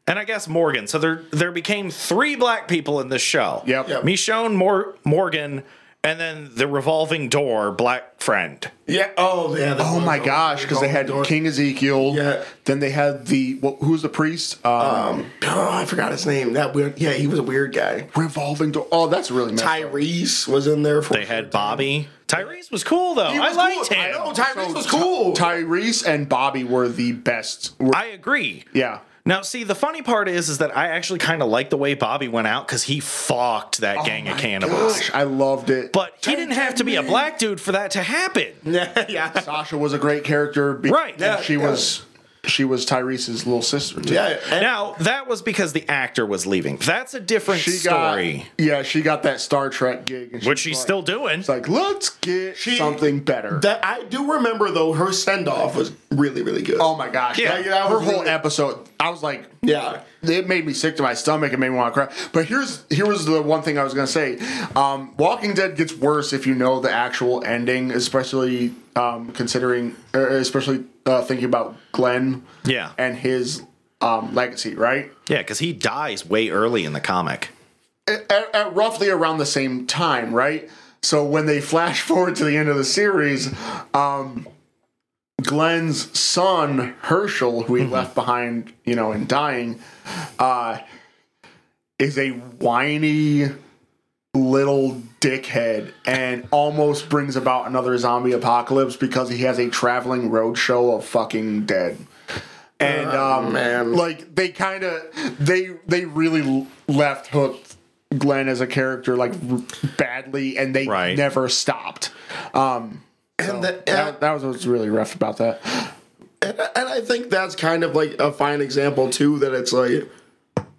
and I guess Morgan, so there there became three black people in this show. Yep. Yep. Michonne, Mor- Morgan, and then the revolving door black friend. Yeah. Oh, yeah. Oh my gosh! Because they had King Ezekiel. Yeah. Then they had the well, who's the priest? Um, Oh, I forgot his name. That weird. Yeah, he was a weird guy. revolving door. Oh, that's really messed up. Tyrese was in there for. They had Bobby. Tyrese was cool though. He I was liked cool. him. I know Tyrese So was Ty- cool. Tyrese and Bobby were the best. Were- I agree. yeah. Now, see, the funny part is, is that I actually kind of like the way Bobby went out because he fucked that oh gang of cannibals. Gosh, I loved it. But he didn't have to be a black dude for that to happen. [laughs] yeah, yeah. [laughs] Sasha was a great character. be- Right. and Yeah, she yeah. was. She was Tyrese's little sister. Too. Yeah, and Now that was because the actor was leaving. That's a different she got story, yeah, she got that Star Trek gig, and which she's like, still doing. It's like let's get She- something better. that I do remember though. Her send off was really, really good. oh my gosh, Yeah. Like, that her whole really- episode, I was like, yeah. it made me sick to my stomach and made me want to cry. But here's here was the one thing I was gonna say. Um, Walking Dead gets worse if you know the actual ending, especially um, considering, uh, especially uh, thinking about Glenn, Yeah. and his um, legacy, right? Yeah, because he dies way early in the comic. At, at roughly around the same time, right? So when they flash [laughs] forward to the end of the series, um, Glenn's son Herschel, who he left behind, you know, in dying, uh, is a whiny little dickhead and almost brings about another zombie apocalypse because he has a traveling roadshow of fucking dead. And um, man. like they kind of they they really left hooked Glenn as a character like r- badly, and they Right. never stopped. Um, And, the, and, that, that was what's really rough about that. and I think that's kind of like a fine example too. That it's like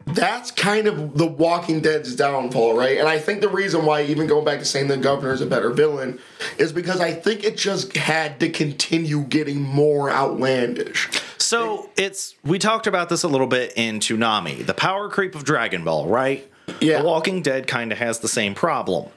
that's kind of the Walking Dead's downfall, right? And I think the reason why, even going back to saying the governor is a better villain, is because I think it just had to continue getting more outlandish. So it's we talked about this a little bit in Toonami, the power creep of Dragon Ball, right? Yeah. The Walking Dead kind of has the same problem,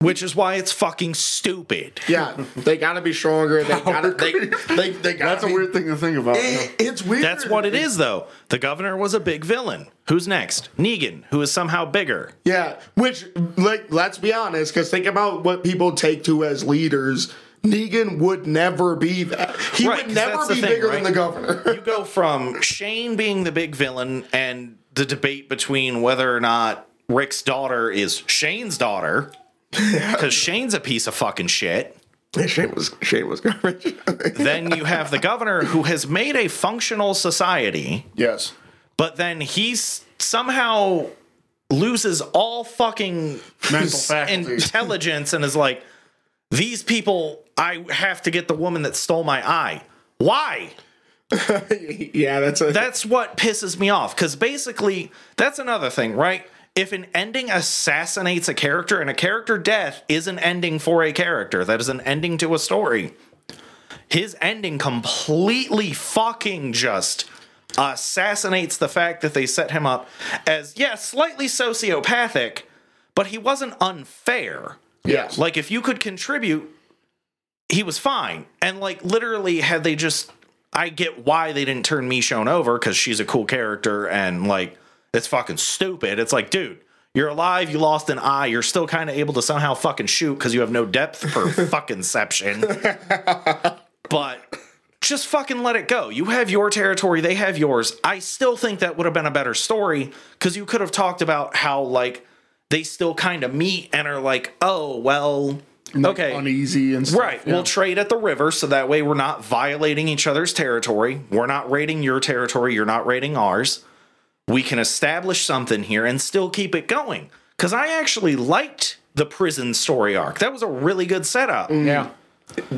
which is why it's fucking stupid. Yeah, they gotta be stronger. They gotta. They, they, they gotta That's a weird thing to think about. Eh, it- it's weird. That's what it is, though. The governor was a big villain. Who's next? Negan, who is somehow bigger. Yeah, which like let's be honest, because think about what people take to as leaders. Negan would never be that. He Right, would 'cause never be thing, bigger right? than the governor. You go from Shane being the big villain and the debate between whether or not Rick's daughter is Shane's daughter, because Shane's a piece of fucking shit. Shane was Shane was garbage. [laughs] then you have the governor who has made a functional society, Yes. but then he's somehow loses all fucking Mental faculties. intelligence and is like, these people, I have to get the woman that stole my eye. Why? [laughs] yeah, that's a That's what pisses me off. Because basically, that's another thing, right? If an ending assassinates a character and a character death is an ending for a character, that is an ending to a story, his ending completely fucking just assassinates the fact that they set him up as, yeah, slightly sociopathic, but he wasn't unfair. yes. Like, if you could contribute, he was fine. And, like, literally, had they just. I get why they didn't turn Michonne over because she's a cool character and, like, it's fucking stupid. It's like, dude, you're alive, you lost an eye, you're still kind of able to somehow fucking shoot because you have no depth for [laughs] fucking inception. [laughs] but just fucking let it go. You have your territory, they have yours. I still think that would have been a better story because you could have talked about how, like, they still kind of meet and are like, oh, well, okay. Uneasy and stuff. Right. Yeah. We'll trade at the river so that way we're not violating each other's territory. We're not raiding your territory. You're not raiding ours. We can establish something here and still keep it going. Because I actually liked the prison story arc. That was a really good setup. Mm. yeah.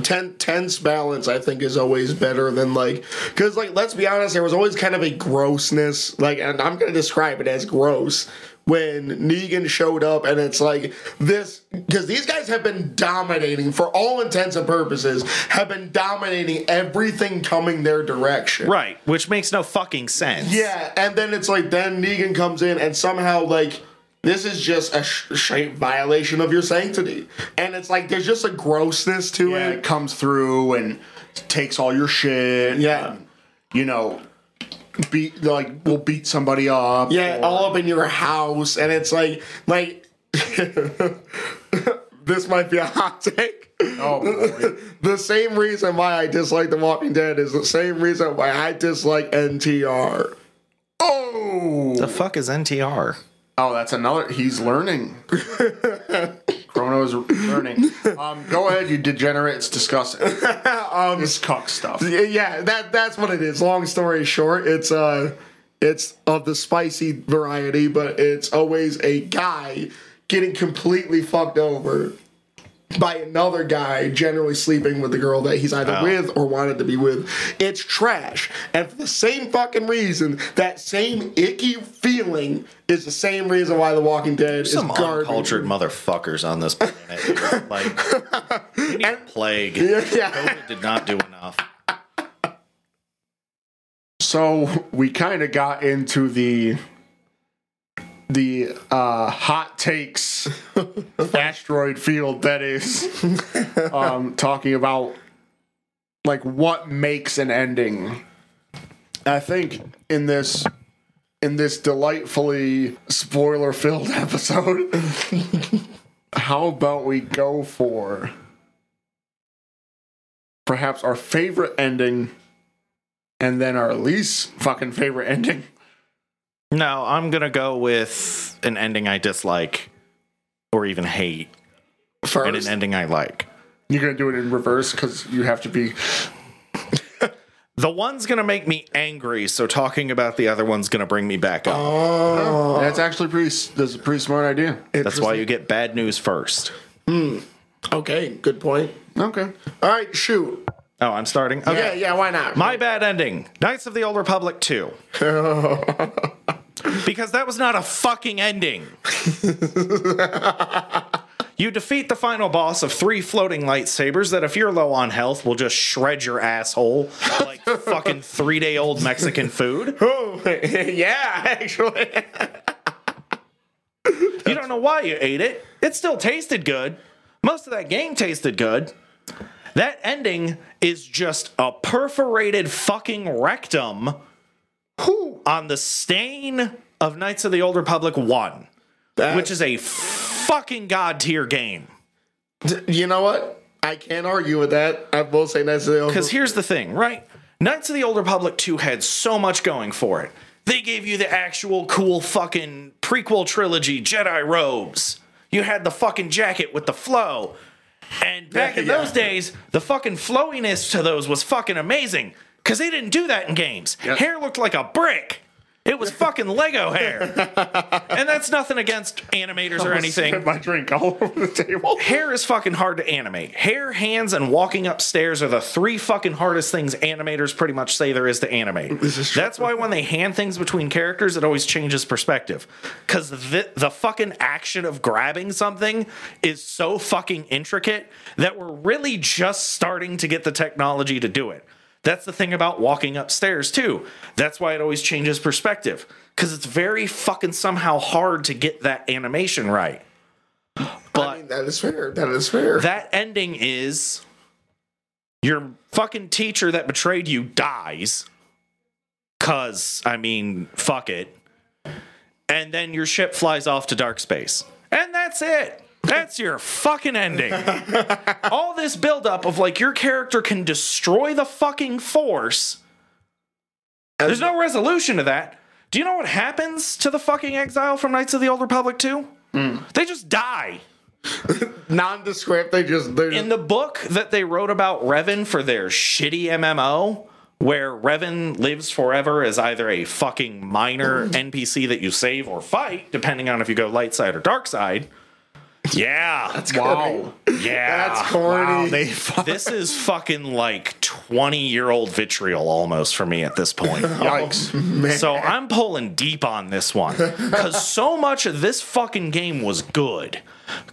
ten, tense balance i think is always better than like because like let's be honest there was always kind of a grossness like and i'm gonna describe it as gross when negan showed up and it's like this because these guys have been dominating for all intents and purposes have been dominating everything coming their direction Right. Which makes no fucking sense. yeah and then it's like then negan comes in and somehow like this is just a straight violation of your sanctity and it's like there's just a grossness to Yeah, it it comes through and takes all your shit. Yeah. and, you know, beat like we'll beat somebody up. Yeah, or- all up in your house, and it's like, like, [laughs] this might be a hot take. Oh boy. [laughs] The same reason why I dislike The Walking Dead is the same reason why I dislike NTR. oh. The fuck is NTR? Oh, that's another. He's learning. [laughs] Chrono's learning. Um, go ahead, you degenerates. Discuss it. [laughs] um, this cuck stuff. Yeah, Yeah, that that's what it is. Long story short, it's uh, it's of the spicy variety, but it's always a guy getting completely fucked over. By another guy generally sleeping with the girl that he's either Oh. with or wanted to be with. It's trash. And for the same fucking reason, that same icky feeling is the same reason why The Walking Dead Some is garbage. uncultured motherfuckers on this planet. [laughs] like, we need a plague. Yeah. COVID did not do enough. So we kind of got into the the uh, hot takes [laughs] asteroid field that is um, talking about like what makes an ending. I think in this in this delightfully spoiler filled [laughs] episode, how about we go for perhaps our favorite ending and then our least fucking favorite ending. No, I'm gonna go with an ending I dislike or even hate, and an ending I like. You're gonna do it in reverse because you have to be. The one's gonna make me angry, so talking about the other one's gonna bring me back up. Oh. That's actually pretty. That's a pretty smart idea. That's why you get bad news first. Hmm. okay, good point. Okay. All right, shoot. Oh, I'm starting. Okay. Yeah, yeah, why not? My bad ending. Knights of the Old Republic 2. [laughs] [laughs] because that was not a fucking ending. [laughs] you defeat the final boss of three floating lightsabers that, if you're low on health, will just shred your asshole like [laughs] fucking three day old Mexican food. [laughs] Oh, yeah, actually. You don't know why you ate it. It still tasted good. Most of that game tasted good. That ending is just a perforated fucking rectum on the stain of Knights of the Old Republic 1, which is a fucking god tier game. you know what? I can't argue with that. I will say that's the Because here's the thing, right? Knights of the Old Republic 2 had so much going for it. They gave you the actual cool fucking prequel trilogy Jedi robes. You had the fucking jacket with the flow. And back in Yeah. those days, the fucking flowiness to those was fucking amazing. Because they didn't do that in games. Hair looked like a brick. It was fucking Lego hair. [laughs] and that's nothing against animators or anything. My drink all [laughs] over the table. Hair is fucking hard to animate. Hair, hands, and walking upstairs are the three fucking hardest things animators pretty much say there is to animate. That's why when they hand things between characters, it always changes perspective. Because the, the fucking action of grabbing something is so fucking intricate that we're really just starting to get the technology to do it. That's the thing about walking upstairs, too. That's why it always changes perspective. Because it's very fucking somehow hard to get that animation right. But I mean, that is fair. That is fair. that ending is your fucking teacher that betrayed you dies. Cause, I mean, fuck it. And then your ship flies off to dark space. And that's it. That's your fucking ending. [laughs] All this buildup of like your character can destroy the fucking force. There's no resolution to that. Do you know what happens to the fucking exile from Knights of the Old Republic 2? Mm. They just die. [laughs] Nondescript. They just they're in the book that they wrote about Revan for their shitty MMO, where Revan lives forever as either a fucking minor [laughs] NPC that you save or fight, depending on if you go light side or dark side. Yeah. That's Wow. yeah. that's corny. Wow, they fu- this is fucking like 20 year old vitriol almost for me at this point. [laughs] Yikes. [laughs] So I'm pulling deep on this one because so much of this fucking game was good.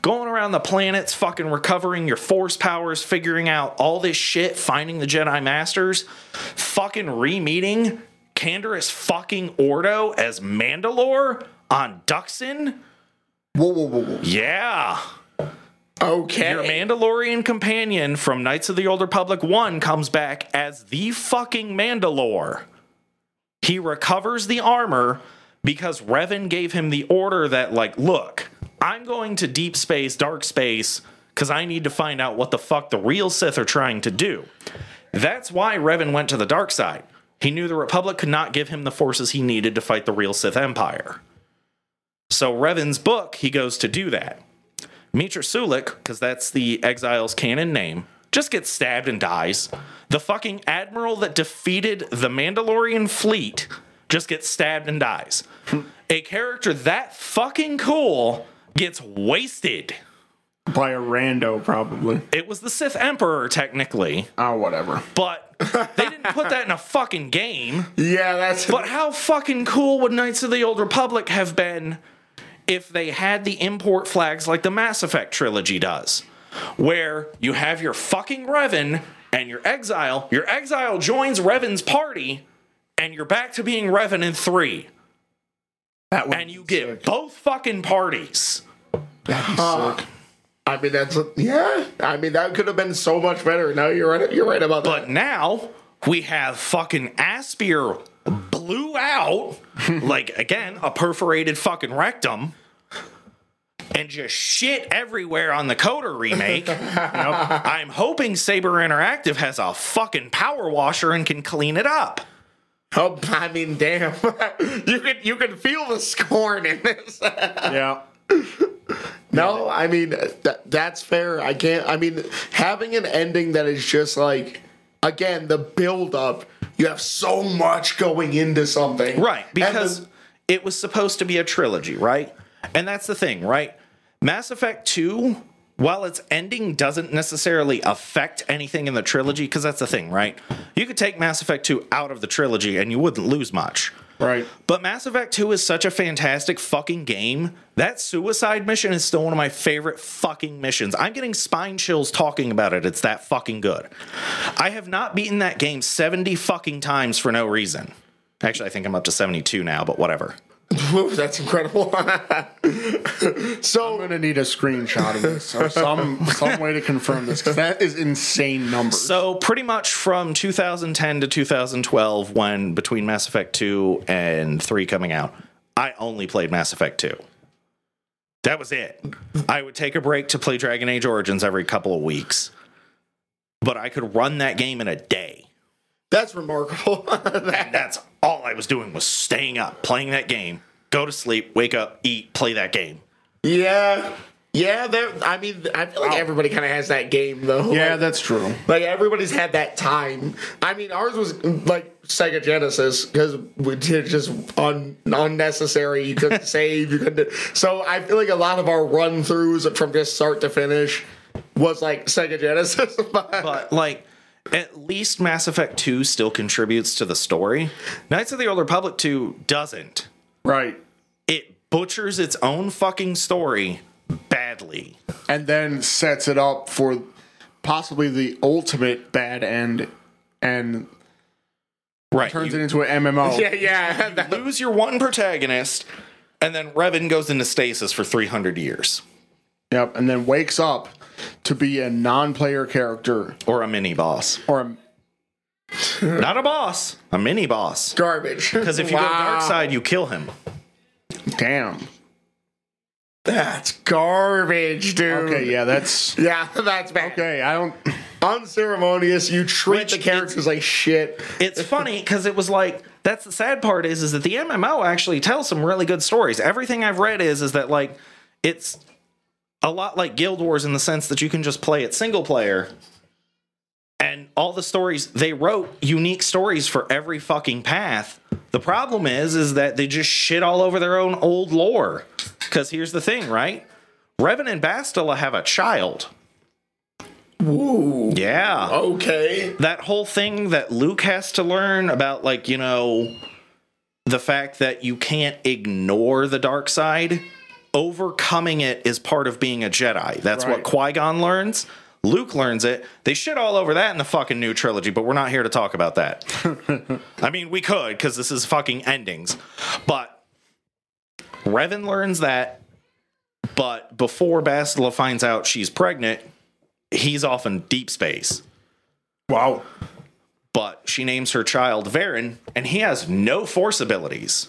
Going around the planets, fucking recovering your force powers, figuring out all this shit, finding the Jedi Masters, fucking re-meeting Canderous fucking Ordo as Mandalore on Dxun. Whoa, whoa, whoa, whoa. Yeah. okay. Your Mandalorian companion from Knights of the Old Republic 1 comes back as the fucking Mandalore. He recovers the armor because Revan gave him the order that, like, look, I'm going to deep space, dark space, because I need to find out what the fuck the real Sith are trying to do. That's why Revan went to the dark side. He knew the Republic could not give him the forces he needed to fight the real Sith Empire. So Revan's book, he goes to do that. Meetra Surik, because that's the exile's canon name, just gets stabbed and dies. The fucking admiral that defeated the Mandalorian fleet just gets stabbed and dies. A character that fucking cool gets wasted. by a rando, probably. It was the Sith Emperor, technically, Oh, whatever. but they didn't put that in a fucking game. [laughs] Yeah, that's. But how fucking cool would Knights of the Old Republic have been if they had the import flags like the Mass Effect trilogy does? Where you have your fucking Revan and your exile, your exile joins Revan's party, and you're back to being Revan in three. That would And you get both fucking parties. sick. I mean, that's yeah. I mean, that could have been so much better. No, you're right. You're right about that. But now we have fucking Aspyr blew out, [laughs] like again, a perforated fucking rectum, and just shit everywhere on the KOTOR remake. [laughs] I'm hoping Saber Interactive has a fucking power washer and can clean it up. Oh, I mean, damn. [laughs] you can you can feel the scorn in this. [laughs] Yeah. no, I mean that, that's fair. I can't. I mean, having an ending that is just like again the build up. You have so much going into something, Right, because the- it was supposed to be a trilogy, right? And that's the thing, right? Mass Effect 2, while its ending doesn't necessarily affect anything in the trilogy, because that's the thing, right? You could take Mass Effect 2 out of the trilogy and you wouldn't lose much. Right. But Mass Effect 2 is such a fantastic fucking game. That suicide mission is still one of my favorite fucking missions. I'm getting spine chills talking about it. It's that fucking good. I have not beaten that game 70 fucking times for no reason. Actually, I think I'm up to 72 now, but whatever. [laughs] Whoa, that's incredible. [laughs] So I'm gonna need a screenshot of this or some some way to confirm this because that is insane numbers. So, pretty much from 2010 to 2012, when between Mass Effect 2 and 3 coming out, I only played Mass Effect 2. That was it. I would take a break to play Dragon Age Origins every couple of weeks, but I could run that game in a day. That's remarkable. [laughs] And that's all I was doing was staying up, playing that game, go to sleep, wake up, eat, play that game. yeah, yeah. There. I mean, I feel like everybody kind of has that game though. yeah, Like- that's true. Like everybody's had that time. I mean, ours was like Sega Genesis because we did just un- unnecessary. You couldn't [laughs] save. You couldn't. So I feel like a lot of our run throughs from just start to finish was like Sega Genesis. [laughs] But like at least Mass Effect 2 still contributes to the story. Knights of the Old Republic 2 doesn't. Right. It butchers its own fucking story badly. And then sets it up for possibly the ultimate bad end and Right. turns you it into an MMO. [laughs] yeah, yeah. that- [laughs] lose your one protagonist and then Revan goes into stasis for 300 years Yep. And then wakes up to be a non-player character or a mini boss. or a [laughs] Not a boss, a mini boss. garbage. Because if you go dark side, you kill him. damn. that's garbage, dude. Okay, yeah, that's [laughs] Yeah, that's bad. okay. I don't. Unceremonious. You treat Which the characters like shit. It's funny because it was like that's the sad part is is that the MMO actually tells some really good stories. Everything I've read is is that like it's a lot like Guild Wars in the sense that you can just play it single player. And all the stories they wrote unique stories for every fucking path. The problem is is that they just shit all over their own old lore. Cuz here's the thing, right? Revan and Bastila have a child. Ooh. Yeah Okay. that whole thing that Luke has to learn about, like, you know, the fact that you can't ignore the dark side, overcoming it is part of being a Jedi. That's what Right. Qui Gon learns. Luke learns it. They shit all over that in the fucking new trilogy, but we're not here to talk about that. [laughs] I mean, we could because this is fucking endings. But Revan learns that, but before Bastila finds out she's pregnant, he's off in deep space Wow. but she names her child Varen, and he has no force abilities.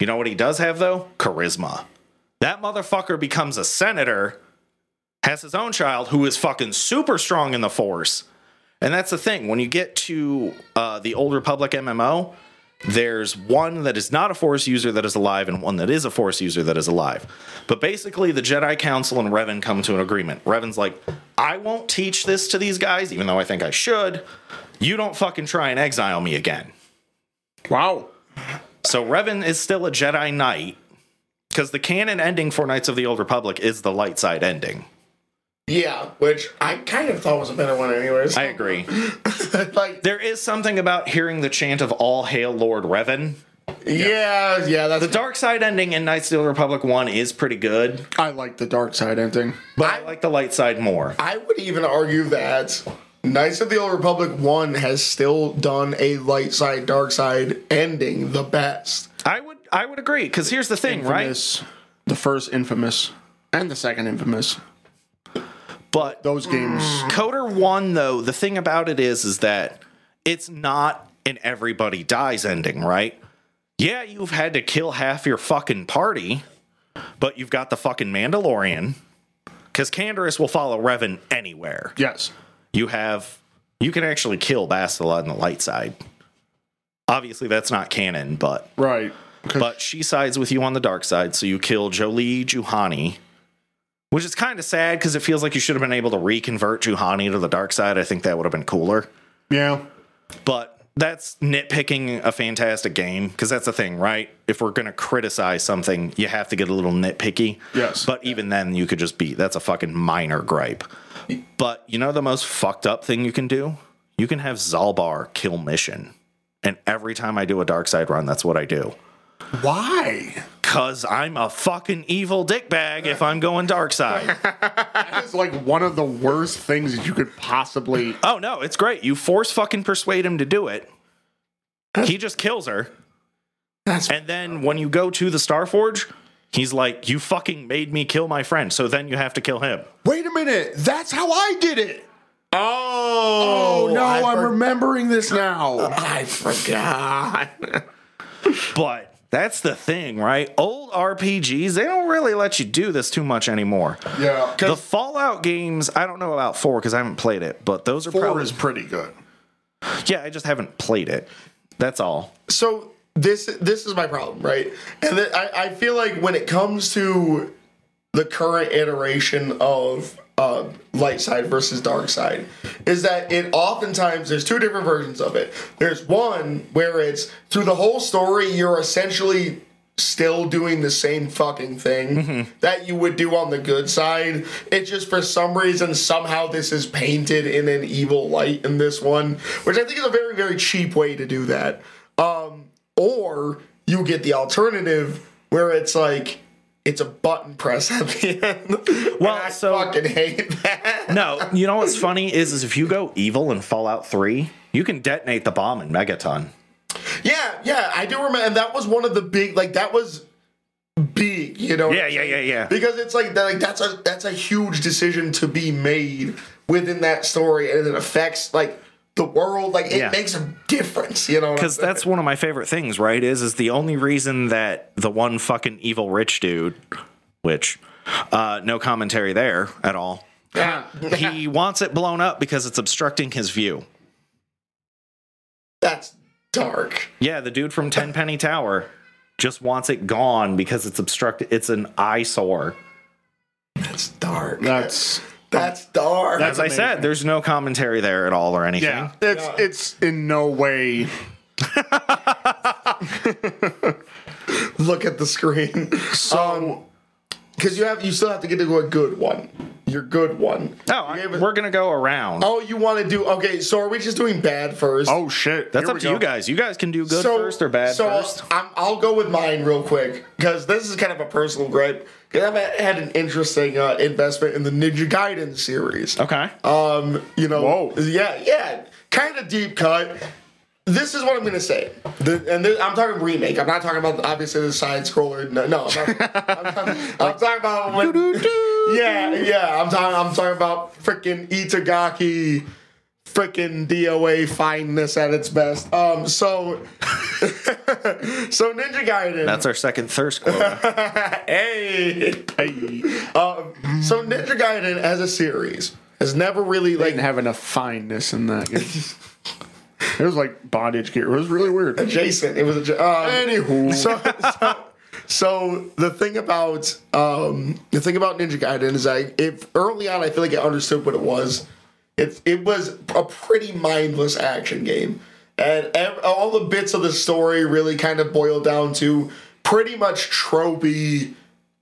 You know what he does have, though? Charisma. That motherfucker becomes a senator, has his own child who is fucking super strong in the force. And that's the thing. When you get to uh, the Old Republic MMO, there's one that is not a Force user that is alive, and one that is a Force user that is alive. But basically, the Jedi Council and Revan come to an agreement. Revan's like, I won't teach this to these guys, even though I think I should. You don't fucking try and exile me again. Wow. So Revan is still a Jedi Knight because the canon ending for Knights of the Old Republic is the light side ending. Yeah, which I kind of thought was a better one, anyways. I agree. [laughs] like, There is something about hearing the chant of "All Hail Lord Revan." yeah, yeah, that's The dark side ending in Knights of the Old Republic one is pretty good, I like the dark side ending. but I like the light side more. I would even argue that Knights of the Old Republic 1 has still done a light side, dark side ending the best. I would I would agree because here's the thing, right? The first infamous and the second infamous. But Those games. KOTOR one though, the thing about it is is that it's not an everybody dies ending, right? Yeah, you've had to kill half your fucking party, but you've got the fucking Mandalorian. Because Canderous will follow Revan anywhere. Yes. You have you can actually kill Bastila on the light side. Obviously that's not canon, but Right. But she sides with you on the dark side, so you kill Jolee Juhani, which is kind of sad because it feels like you should have been able to reconvert Juhani to the dark side. I think that would have been cooler. Yeah. But that's nitpicking a fantastic game because that's the thing, right? If we're going to criticize something, you have to get a little nitpicky. Yes. But even then, you could just be that's a fucking minor gripe. But you know the most fucked up thing you can do? You can have Zaalbar kill mission. And every time I do a dark side run, that's what I do. Why? Cause I'm a fucking evil dickbag if I'm going dark side. [laughs] That is like one of the worst things that you could possibly. oh no, it's great. You force fucking persuade him to do it. He just kills her. That's And then when you go to the Starforge, he's like, You fucking made me kill my friend, so then you have to kill him. Wait a minute. That's how I did it. oh, Oh, no, I I'm for- remembering this now. I forgot. [laughs] But that's the thing, right? Old RPGs, they don't really let you do this too much anymore. Yeah. The Fallout games, I don't know about four because I haven't played it, but those are Four probably is pretty good. yeah. I just haven't played it. That's all. so this this is my problem, right? And th- I, I feel like when it comes to the current iteration of uh, light side versus dark side, is that it oftentimes there's two different versions of it. There's one where it's through the whole story you're essentially still doing the same fucking thing that you would do on the good side. It's just for some reason somehow this is painted in an evil light in this one, which I think is a very very cheap way to do that. Um, or you get the alternative where it's like it's a button press at the end. [laughs] Well, I so- fucking hate that. No, you know what's funny is, is if you go evil in Fallout 3, you can detonate the bomb in Megaton. Yeah, yeah, I do remember, and that was one of the big like that was big, you know. Yeah, yeah, yeah, yeah. Because it's like like that's a that's a huge decision to be made within that story, and it affects like the world. Like it Yeah. makes a difference, you know. Because that's one of my favorite things, right? Is is the only reason that the one fucking evil rich dude, which uh, no commentary there at all, yeah, he [laughs] wants it blown up because it's obstructing his view. that's dark. Yeah, the dude from Tenpenny Tower just wants it gone because it's obstructed. It's an eyesore. That's dark. That's That's dark. As I said, there's no commentary there at all or anything. yeah. It's it's in no way. [laughs] Look at the screen. So, um, because you have you still have to get to a good one. Your good one. Oh, no, I- gave it- we're gonna go around. Oh, you want to do okay? So are we just doing bad first? Oh shit. That's Here up we to go. you guys. You guys can do good first or bad so first. I'm, I'll go with mine real quick because this is kind of a personal gripe. I've had an interesting uh, investment in the Ninja Gaiden series. Okay. Um, you know, Whoa. yeah, yeah, kind of deep cut. This is what I'm gonna say, the, and this, I'm talking remake. I'm not talking about obviously the side scroller. No, no I'm, not, I'm, talking, I'm talking about when, [laughs] yeah, yeah. I'm talking. I'm talking about freaking Itagaki, freaking DOA fineness at its best. Um, so, [laughs] so Ninja Gaiden. That's our second thirst quota. [laughs] hey, hey. Um, so Ninja Gaiden as a series has never really like Didn't have enough fineness in that. [laughs] it was like bondage gear. It was really weird. Adjacent. It was a. ja- Um, Anywho. so, so, so the thing about um, the thing about Ninja Gaiden is like if early on I feel like I understood what it was. It it was a pretty mindless action game, and ev- all the bits of the story really kind of boiled down to pretty much tropey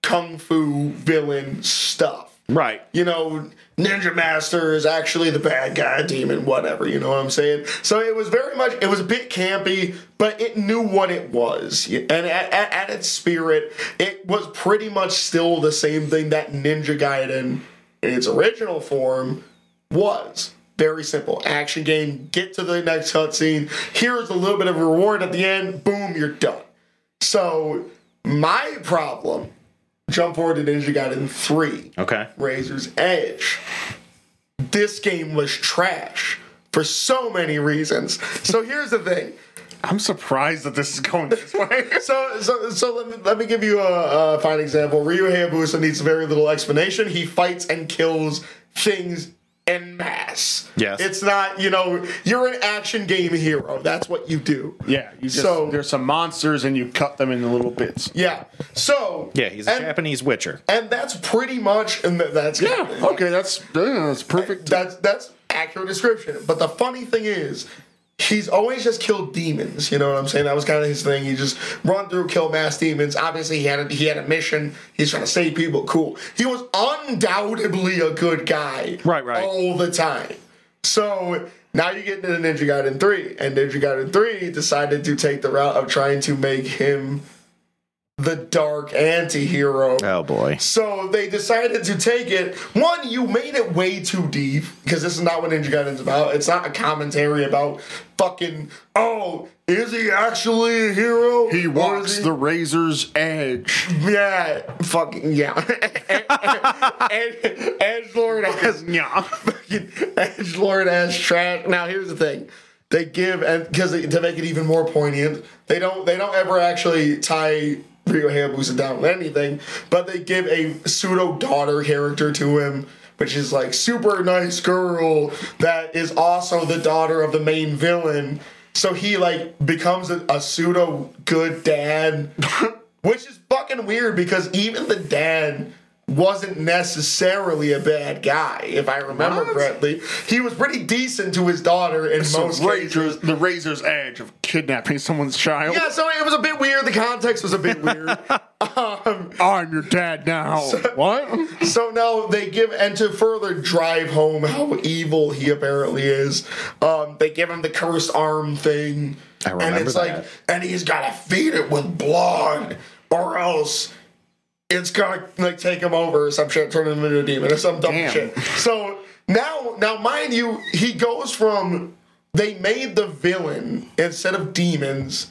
kung fu villain stuff. Right. you know, Ninja Master is actually the bad guy, demon, whatever, you know what I'm saying? So it was very much, it was a bit campy, but it knew what it was. And at, at, at its spirit, it was pretty much still the same thing that Ninja Gaiden in its original form was. Very simple. Action game, get to the next cutscene. Here's a little bit of reward at the end. Boom, you're done. So, my problem, jump forward to Ninja Gaiden 3. Okay. Razor's Edge. This game was trash for so many reasons. So here's the thing. I'm surprised that this is going this [laughs] way. So, so, so let me, let me give you a, a fine example. Ryu Hayabusa needs very little explanation. He fights and kills things en mass. Yes. It's not, you know, you're an action game hero. That's what you do. yeah, you just So- there's some monsters and you cut them into little bits. Yeah. So. Yeah, he's a and, Japanese Witcher. And that's pretty much, and that's Yeah, okay, that's that's perfect. That's that's accurate description. But the funny thing is, he's always just killed demons. You know what I'm saying? That was kind of his thing. He just run through, kill mass demons. Obviously, he had a, he had a mission. He's trying to save people. Cool. He was undoubtedly a good guy. Right, right. All the time. So. Now you get into the Ninja Gaiden 3, and Ninja Gaiden 3 decided to take the route of trying to make him the dark anti-hero. Oh boy. So they decided to take it. One, you made it way too deep because this is not what Ninja Gaiden's about. It's not a commentary about fucking. Oh, is he actually a hero? he walks he- the razor's edge. yeah, fucking yeah. [laughs] Edge, Edge Lord has [laughs] Yeah. Edge Lord as trash. Now here's the thing. They give and because to make it even more poignant, they don't they don't ever actually tie Ryu Hayabusa down with anything, but they give a pseudo daughter character to him, which is like super nice girl that is also the daughter of the main villain. So he like becomes a, a pseudo good dad, [laughs] which is fucking weird because even the dad wasn't necessarily a bad guy, if I remember What? correctly. He was pretty decent to his daughter in So most cases. the razor's edge of kidnapping someone's child. Yeah, so it was a bit weird. The context was a bit weird. [laughs] um, I'm your dad now. what? so now they give, and to further drive home how evil he apparently is, um, they give him the cursed arm thing. I and it's that. like, and he's got to feed it with blood, or else it's gonna like take him over or some shit, turn him into a demon or some dumb Damn. shit. So now, now, mind you, he goes from they made the villain instead of demons.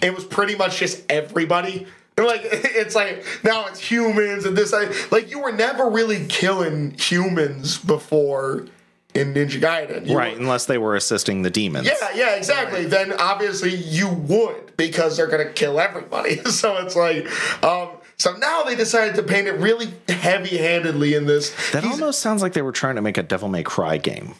It was pretty much just everybody. And, [laughs] Like it's like now it's humans and this like, like you were never really killing humans before in Ninja Gaiden. You Right, were- unless they were assisting the demons. yeah, yeah, exactly. Then obviously you would because they're gonna kill everybody. [laughs] so it's like, um, so now they decided to paint it really heavy-handedly in this. That He's- almost sounds like they were trying to make a Devil May Cry game.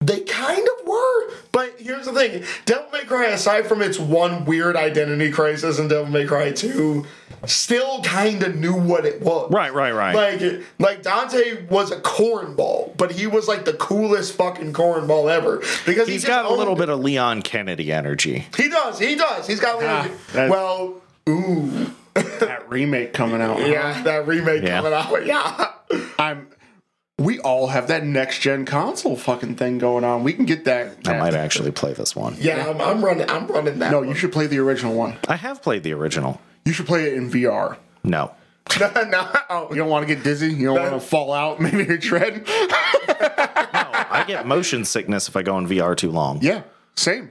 they kind of were, but here's the thing: Devil May Cry, aside from its one weird identity crisis in Devil May Cry Two, still kind of knew what it was. Right, right, right. Like, like Dante was a cornball, but he was like the coolest fucking cornball ever because He's he got a little bit of Leon Kennedy energy. He does. He does. He's got. Ah, that- well, ooh, That remake coming out. yeah, that remake Yeah. coming out. [laughs] Yeah, I'm. We all have that next gen console fucking thing going on. We can get that. I might actually play this one. yeah. I'm, I'm running. I'm running that. No, one. you should play the original one. I have played the original. You should play it in VR. [laughs] No. no, oh, You don't want to get dizzy. You don't want to fall out. [laughs] Maybe your tread. No, I get motion sickness if I go in VR too long. yeah, same.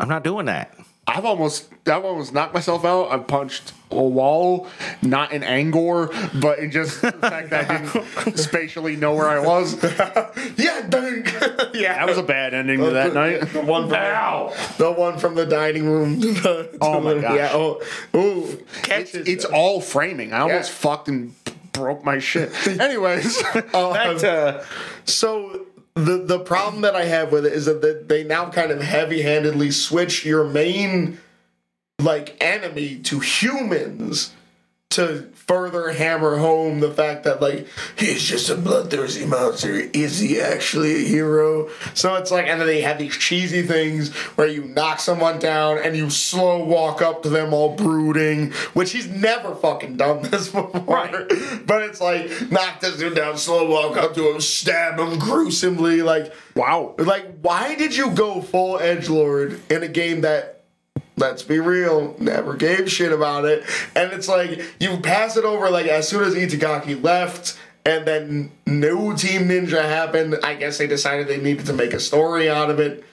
I'm not doing that. I've almost, I've almost knocked myself out. I've punched a wall, not in anger, but in just the [laughs] fact that I didn't spatially know where I was. [laughs] yeah, dang. [laughs] yeah. That was a bad ending to that night. The one from Ow! the one from the dining room. to the- to Oh my the- gosh. Yeah. Oh, ooh. It's, it's all framing. I almost Yeah. fucked and broke my shit. Anyways, Um, to So the the problem that I have with it is that they- now kind of heavy-handedly switch your main like enemy to humans. To further hammer home the fact that like he's just a bloodthirsty monster. Is he actually a hero? So it's like, and then they have these cheesy things where you knock someone down and you slow walk up to them all brooding, which he's never fucking done [laughs] this before. Right. But it's like knock this dude down, slow walk up to him, stab him gruesomely, like. Wow. Like, why did you go full edge lord in a game that, let's be real, never gave shit about it? And it's like you pass it over like as soon as Itagaki left, and then new Team Ninja happened. I guess they decided they needed to make a story out of it.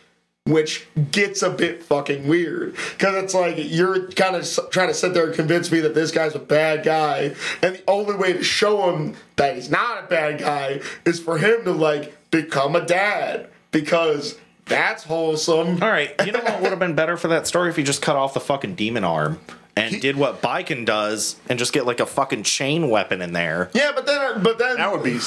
Which gets a bit fucking weird because it's like you're kind of trying to sit there and convince me that this guy's a bad guy, and the only way to show him that he's not a bad guy is for him to like become a dad because that's wholesome. All right, you know what would have been better for that story if you just cut off the fucking demon arm and did what Biken does and just get like a fucking chain weapon in there. Yeah, but then, but then That would be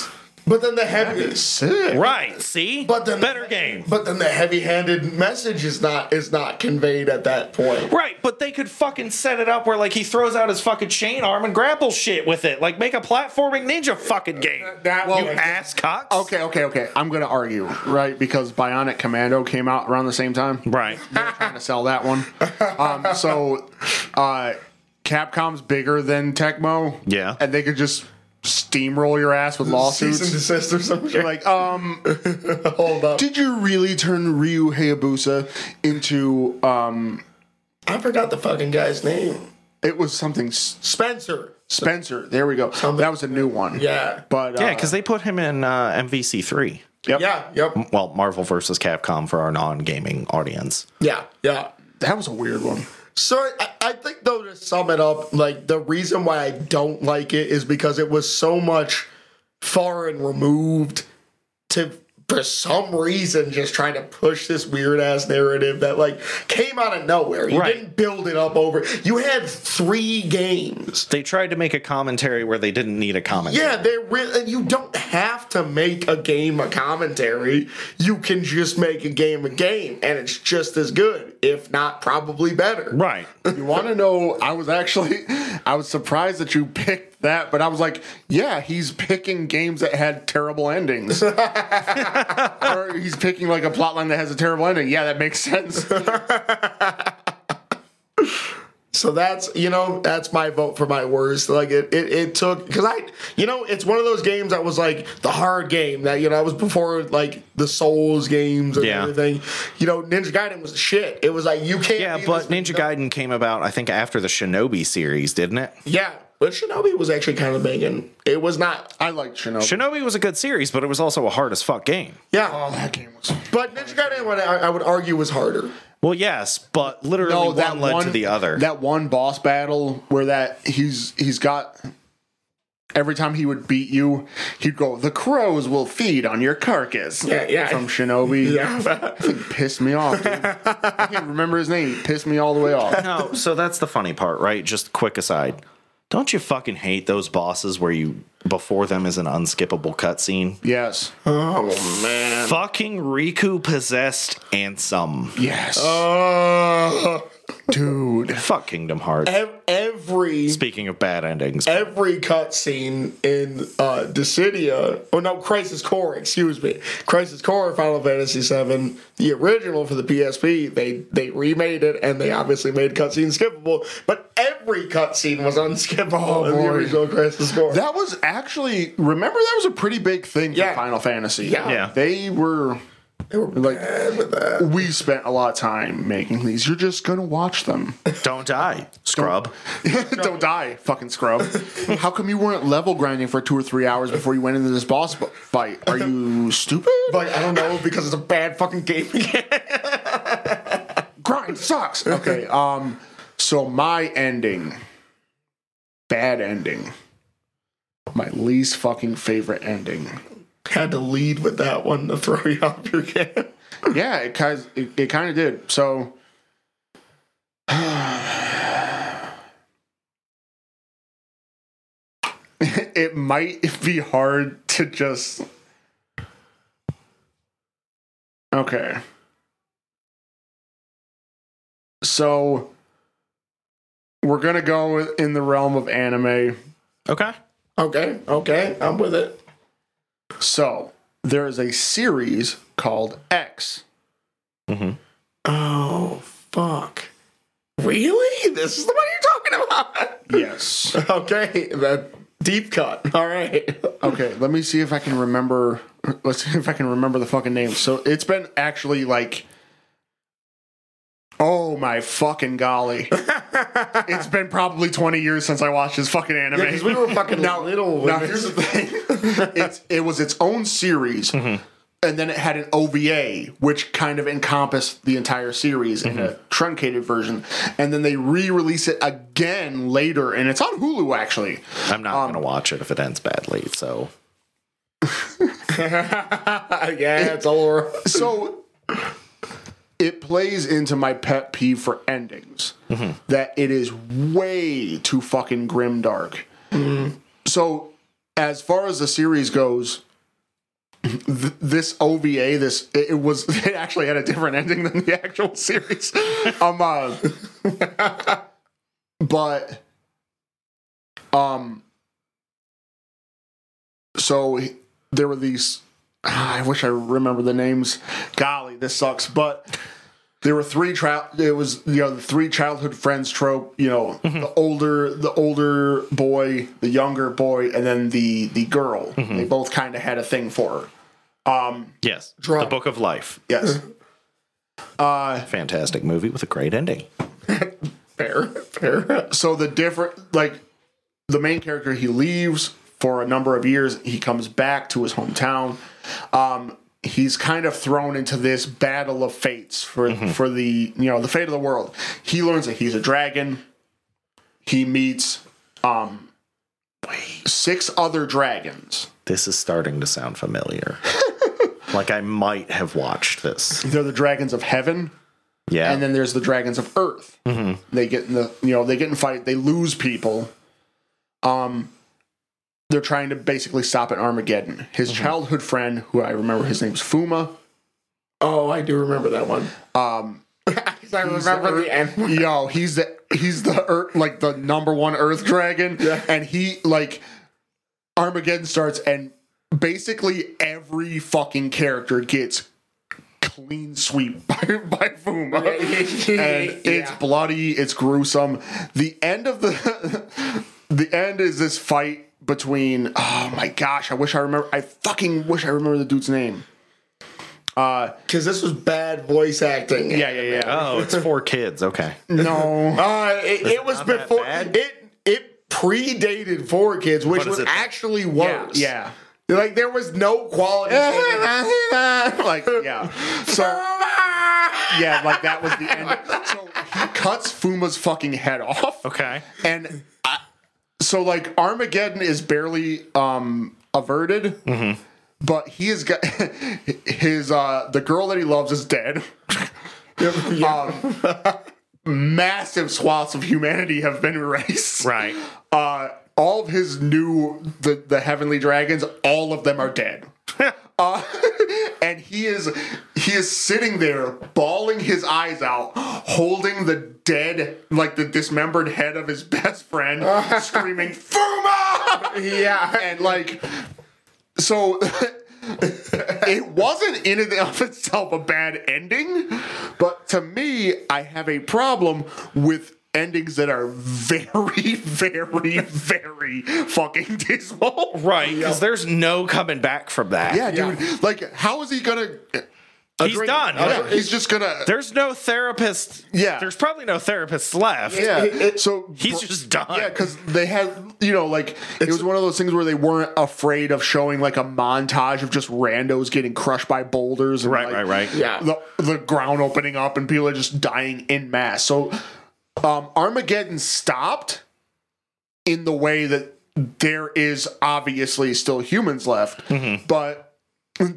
But then the heavy, sick. Right? See, but then better game. But then the heavy-handed message is not is not conveyed at that point. Right, but they could fucking set it up where like he throws out his fucking chain arm and grapple shit with it. Like make a platforming ninja fucking game. That you well, ass cocks. Okay, okay, okay. I'm gonna argue, right? Because Bionic Commando came out around the same time. Right. They were trying to sell that one. Um, so, uh, Capcom's bigger than Tecmo. Yeah. and they could just steamroll your ass with Cease and lawsuits. desist or some shit. Like, um, [laughs] Hold up. did you really turn Ryu Hayabusa into um? I forgot the fucking guy's name. It was something S- Spencer. Spencer. There we go. That was a new one. Yeah. but uh, Yeah, because they put him in uh, MVC three. yep, Yeah. Yep. Well, Marvel versus Capcom for our non-gaming audience. Yeah. Yeah. that was a weird one. So I, I think though to sum it up, like the reason why I don't like it is because it was so much far and removed to for some reason just trying to push this weird ass narrative that like came out of nowhere. You Right. didn't build it up over. You had three games. They tried to make a commentary where they didn't need a commentary. Yeah, they really. You don't have to make a game a commentary. You can just make a game a game, and it's just as good, if not probably better. Right. You want to know? I was actually, I was surprised that you picked that, but I was like, yeah, he's picking games that had terrible endings, [laughs] or he's picking like a plotline that has a terrible ending. Yeah, that makes sense. [laughs] So that's you know that's my vote for my worst. Like it it, it took because I you know it's one of those games that was like the hard game that you know it was before like the Souls games and Yeah. everything. You know Ninja Gaiden was shit. It was like you can't. Yeah, but Ninja Gaiden came about, I think, after the Shinobi series, didn't it? Yeah, but Shinobi was actually kind of banging. It was not. I liked Shinobi. Shinobi was a good series, but it was also a hard as fuck game. Yeah, oh, that game was. but Ninja Gaiden what I, I would argue was harder. Well, yes, but literally No, one that led one to the other. That one boss battle where that he's he's got. Every time he would beat you, he'd go, "The crows will feed on your carcass." Yeah, yeah. From Shinobi, [laughs] Yeah. pissed me off. Dude. I can't remember his name. He pissed me all the way off. [laughs] no, so that's the funny part, right? Just quick aside. Don't you fucking hate those bosses where you before them is an unskippable cutscene? Yes, Oh man. Fucking Riku possessed Ansem. yes, Uh, dude. Fuck Kingdom Hearts. ev- every Speaking of bad endings, every cutscene in uh Dissidia, oh no, Crisis Core, excuse me, Crisis Core, Final Fantasy VII, the original for the PSP, they they remade it and they obviously made cutscenes skippable, but every cutscene was unskippable in the original Crisis Core. That was actually remember that was a pretty big thing Yeah. for Final Fantasy. Yeah. Yeah. they were they were like with that. we spent a lot of time making these. You're just gonna watch them. don't die, scrub. [laughs] Don't die, fucking scrub. How come you weren't level grinding for two or three hours before you went into this boss fight? Are you stupid? Like I don't know because it's a bad fucking game. [laughs] Grind sucks. Okay, um, so my ending, bad ending, my least fucking favorite ending. Had to lead with that one to throw you off your game. Yeah, it kind of, it, it kind of did. So [sighs] it might be hard to just Okay. So we're gonna go in the realm of anime. Okay. Okay, okay, I'm with it. So there is a series called X. Mm-hmm. Oh fuck! Really? This is the one you're talking about? Yes. [laughs] okay, the deep cut. All right. Okay, let me see if I can remember. Let's see if I can remember the fucking name. So it's been actually like. Oh my fucking golly! [laughs] it's been probably twenty years since I watched this fucking anime. Because we were fucking now, little. now here's the thing: [laughs] it's it was its own series, mm-hmm. and then it had an OVA, which kind of encompassed the entire series in mm-hmm. a truncated version, and then they re-release it again later, and it's on Hulu actually. I'm not um, gonna watch it if it ends badly. So [laughs] [laughs] yeah, it's all. so it plays into my pet peeve for endings that it is way too fucking grim dark. So as far as the series goes, th- this OVA, this it, it was [laughs] it actually had a different ending than the actual [laughs] series. um, uh, [laughs] but um, so there were these. I wish I remember the names. Golly, this sucks. But there were three trial. It was you know the three childhood friends trope. You know the older the older boy, the younger boy, and then the the girl. They both kind of had a thing for her. um yes, Drunk. the Book of Life, Yes. uh, fantastic movie with a great ending. [laughs] Fair, fair. so the different like the main character he leaves for a number of years he comes back to his hometown. Um he's kind of thrown into this battle of fates for for the you know the fate of the world. He learns that he's a dragon. He meets um six other dragons. This is starting to sound familiar. [laughs] like I might have watched this. they're the dragons of heaven. Yeah. and then there's the dragons of earth. They get in the you know they get in fight. They lose people. Um they're trying to basically stop an armageddon his childhood friend who i remember his name's fuma Oh, I do remember that one. Um, [laughs] I remember the end. yo he's the he's the earth like the number one earth dragon and he like armageddon starts and basically every fucking character gets clean sweep [laughs] by, by Fuma. [laughs] and it's Yeah. bloody, it's gruesome. The end of the the end is this fight between oh my gosh, I wish I remember I fucking wish I remember the dude's name. Because this was bad voice acting. Yeah, yeah, yeah. oh, it's for kids. Okay. No. [laughs] Uh, it, it was before it. It predated Four Kids, which was it- actually Yeah, worse. yeah. like there was no quality. [laughs] like yeah. So yeah, like that was the end. [laughs] So he cuts Fuma's fucking head off. Okay. and I, so like Armageddon is barely um averted, but he has got [laughs] his uh the girl that he loves is dead. [laughs] [laughs] um, massive swaths of humanity have been erased. Right. Uh, all of his new the the heavenly dragons, all of them are dead. Uh, [laughs] and he is he is sitting there bawling his eyes out holding the dead like the dismembered head of his [laughs] best friend [laughs] screaming fuma! Yeah, and like so it wasn't in and of itself a bad ending but to me i have a problem with endings that are very [laughs] very very fucking dismal Right. Because there's no coming back from that. yeah, dude. Like, how is he gonna? Uh, he's done. Yeah, he's just gonna. There's no therapist. Yeah. There's probably no therapists left. Yeah. So He's just done. Yeah, because they had, you know, like it was one of those things where they weren't afraid of showing like a montage of just randos getting crushed by boulders. And, Right, like, right, right. Yeah. The the ground opening up and people are just dying in mass. So, um, Armageddon stopped in the way that there is obviously still humans left, Mm-hmm. but. To,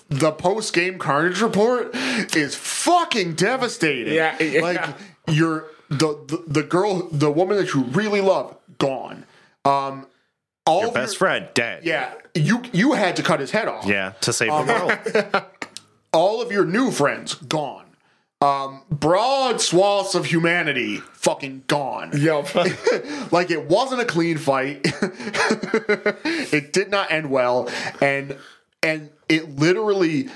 [laughs] the post game carnage report is fucking devastating. Yeah, yeah. like you're the, the the girl, the woman that you really love, gone. Um, all Your best friend dead. yeah, you you had to cut his head off. Yeah. To save the world. [laughs] all of your new friends gone. Um, broad swaths of humanity fucking gone. Yep. [laughs] like it wasn't a clean fight. [laughs] it did not end well, and and it literally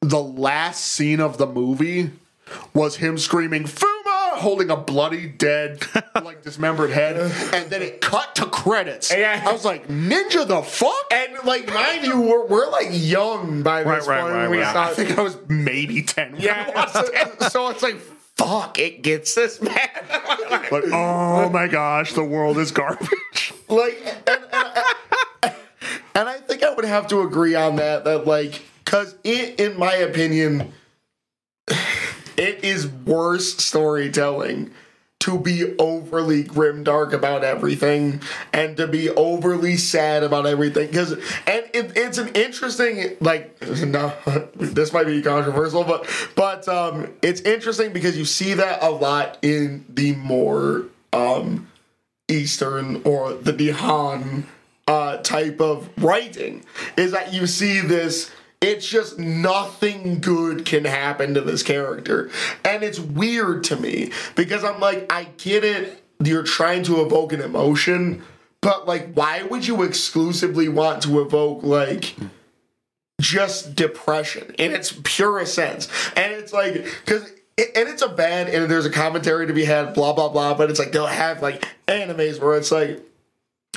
the last scene of the movie was him screaming "Fuma!" Holding a bloody dead, [laughs] like dismembered head, and then it cut to credits. Yeah. I was like, "Ninja, the fuck!" and like, mind you, we're, we're like young by this Right, right, point. right, when we right. saw I think I was maybe ten. when I Yeah, so, [laughs] so it's like, fuck, it gets this [laughs] bad. Like, oh my gosh, the world is garbage. like, and, and, and I think I would have to agree on that. That like, because it, in my opinion, it is worse storytelling to be overly grim dark about everything and to be overly sad about everything. Because and it, it's an interesting like [laughs] no [laughs] this might be controversial but but um it's interesting because you see that a lot in the more um eastern or the Dihan uh type of writing is that you see this it's just nothing good can happen to this character. And it's weird to me because I'm like, I get it. You're trying to evoke an emotion, but like, why would you exclusively want to evoke like just depression in its purest sense? And it's like, because and it's a bad and there's a commentary to be had, blah blah blah. But it's like they'll have like animes where it's like,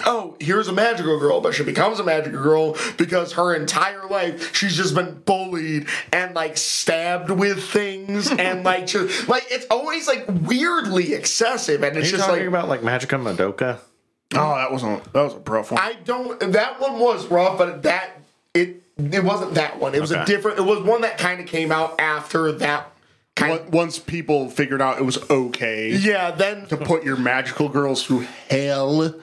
oh, here's a magical girl, but she becomes a magical girl because her entire life she's just been bullied and like stabbed with things [laughs] and like just like it's always like weirdly excessive and Are it's you just talking like about like Magica Madoka? Oh, that wasn't that was a rough one. I don't that one was rough, but that it it wasn't that one. It was a different it was one that kind of came out after that kind Once- Once people figured out it was okay Yeah, then to put your magical girls through hell.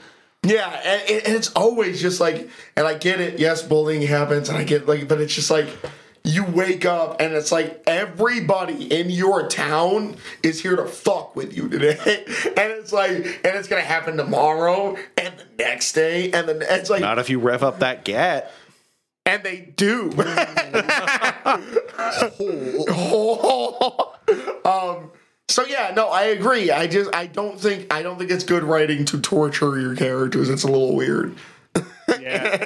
Yeah, and, and it's always just like, and I get it. Yes, bullying happens, and I get like, but it's just like you wake up and it's like everybody in your town is here to fuck with you today, [laughs] and it's like, and it's gonna happen tomorrow and the next day, and then it's like, Not if you rev up that gat. and they do. [laughs] [laughs] um. So yeah, no, I agree. I just I don't think I don't think it's good writing to torture your characters. It's a little weird. Yeah.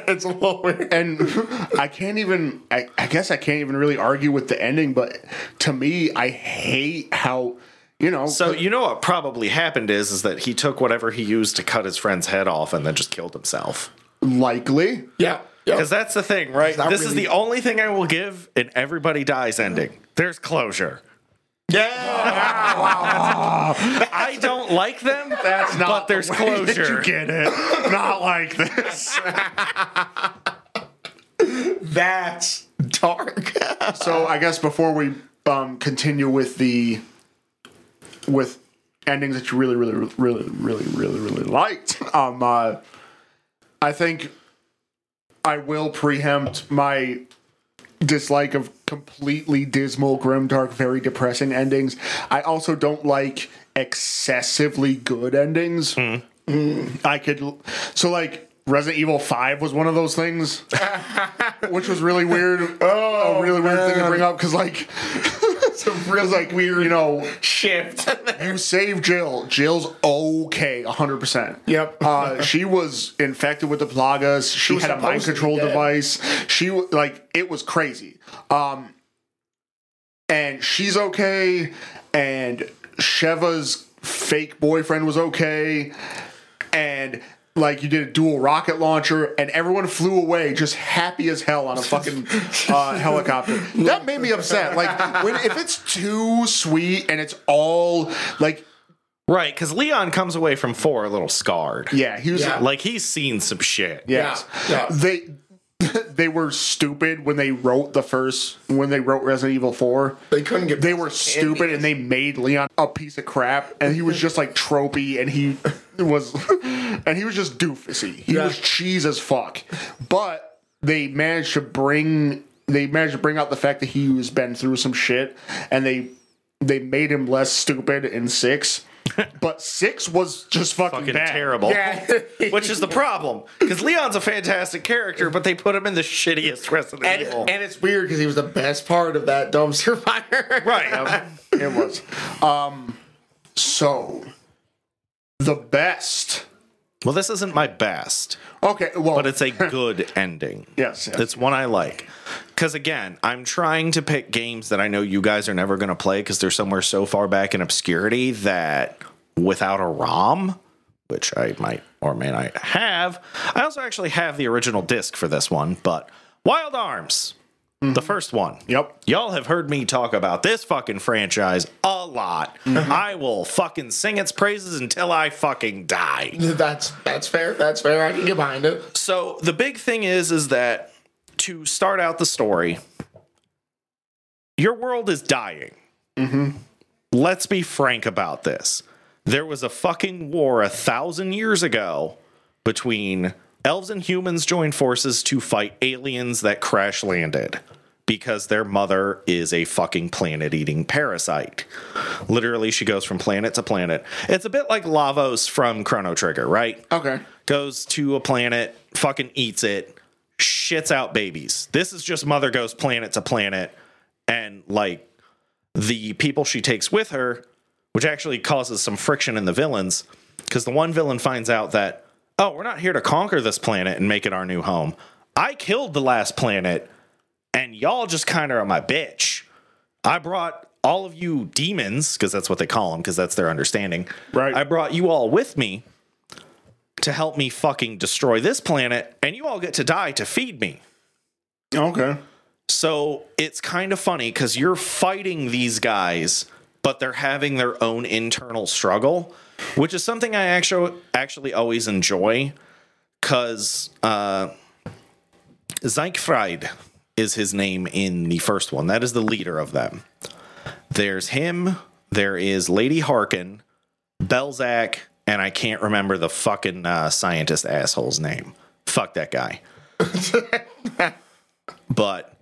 [laughs] it's a little weird. and I can't even I, I guess I can't even really argue with the ending, but to me, I hate how you know So you know what probably happened is is that he took whatever he used to cut his friend's head off and then just killed himself. likely Yeah. yeah. Because that's the thing, right? not This is the only thing I will give an everybody dies ending. There's closure. Yeah. I don't like them. that's not But there's the way that closure. you get it. Not like this. That's dark. so I guess before we um, continue with the with endings that you really, really, really, really, really, really liked, um, uh, I think I will preempt my dislike of completely dismal, grim, dark, very depressing endings. I also don't like excessively good endings. Mm, I could so like Resident Evil Five was one of those things, [laughs] which was really weird. Oh, a really weird thing to bring up because like [laughs] it's a real like weird, you know, Shift. [laughs] you save Jill. Jill's okay, hundred percent. Yep. Uh, she was infected with the plagas. She, was had a mind supposed to be control device. She like it was crazy. Um, and she's okay. And Sheva's fake boyfriend was okay. And like you did a dual rocket launcher, and everyone flew away just happy as hell on a fucking [laughs] uh, helicopter. That made me upset. Like when if it's too sweet and it's all like Right, because Leon comes away from four a little scarred. yeah, he was Yeah. Like he's seen some shit. Yes. Yeah, yeah. They [laughs] they were stupid when they wrote the first when they wrote Resident Evil 4. They couldn't get. They were stupid and they made Leon a piece of crap and he was just like tropey and he [laughs] was [laughs] and he was just doofusy. He Yeah. was cheese as fuck. But they managed to bring they managed to bring out the fact that he was been through some shit and they they made him less stupid in 6. [laughs] But 6 was just fucking, Fucking terrible. Yeah. [laughs] Which is the problem. Because Leon's a fantastic character, but they put him in the shittiest Resident and, Evil. and it's weird because he was the best part of that dumpster fire. [laughs] right. it was. Um, so the best. Well, this isn't my best, Okay, well, but it's a good [laughs] ending. yes, yes. It's one I like. Because again, I'm trying to pick games that I know you guys are never going to play because they're somewhere so far back in obscurity that without a ROM, which I might or may not have, I also actually have the original disc for this one. But Wild Arms, the first one. Yep. Y'all have heard me talk about this fucking franchise a lot. Mm-hmm. I will fucking sing its praises until I fucking die. [laughs] That's that's fair. That's fair. I can get behind it. So the big thing is is that to start out the story, your world is dying. Mm-hmm. Let's be frank about this. There was a fucking war a thousand years ago between elves and humans join forces to fight aliens that crash landed because their mother is a fucking planet eating parasite. Literally, she goes from planet to planet. It's a bit like Lavos from Chrono Trigger, right? okay. goes to a planet, fucking eats it, shits out babies. This is just mother goes planet to planet, and like the people she takes with her, which actually causes some friction in the villains, because the one villain finds out that, oh, we're not here to conquer this planet and make it our new home. I killed the last planet, and y'all just kind of are my bitch. I brought all of you demons, because that's what they call them, because that's their understanding. Right. I brought you all with me to help me fucking destroy this planet, and you all get to die to feed me. Okay. So it's kind of funny because you're fighting these guys, but they're having their own internal struggle, which is something I actually actually always enjoy. Because uh, Zeichfried is his name in the first one. That is the leader of them. There's him. There is Lady Harken, Belzac, and I can't remember the fucking uh, scientist asshole's name. Fuck that guy. [laughs] but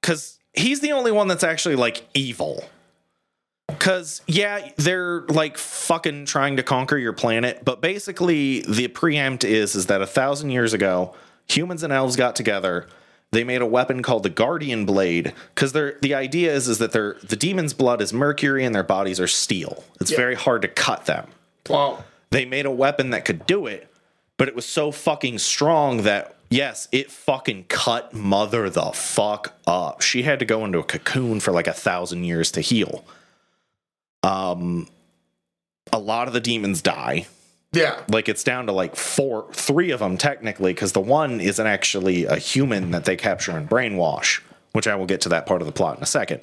because he's the only one that's actually like evil. Because, yeah, they're like fucking trying to conquer your planet, but basically, the preempt is is that a thousand years ago, humans and elves got together. They made a weapon called the Guardian Blade because they're the idea is is that they're the demon's blood is mercury and their bodies are steel. It's very hard to cut them Well, they made a weapon that could do it, but it was so fucking strong that yes, it fucking cut mother the fuck up. She had to go into a cocoon for like a thousand years to heal. Um, a lot of the demons die. yeah. Like it's down to like four, three of them technically, because the one isn't actually a human that they capture and brainwash, which I will get to that part of the plot in a second.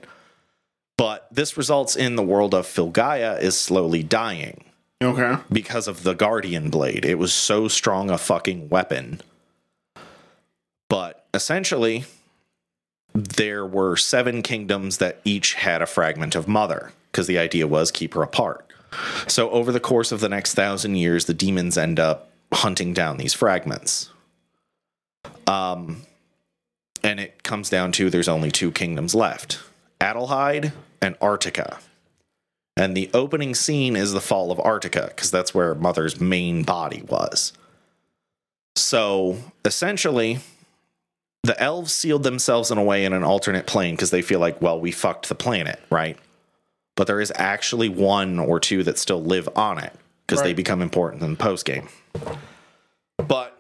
But this results in the world of Filgaia is slowly dying Okay. because of the Guardian Blade. It was so strong a fucking weapon. But essentially, there were seven kingdoms that each had a fragment of Mother, because the idea was keep her apart. So, over the course of the next thousand years, the demons end up hunting down these fragments. Um, and it comes down to there's only two kingdoms left Adelheid and Artica. And the opening scene is the fall of Artica, because that's where Mother's main body was. So essentially, the elves sealed themselves in a way in an alternate plane because they feel like, well, we fucked the planet, right? But there is actually one or two that still live on it because they become important in the post game. But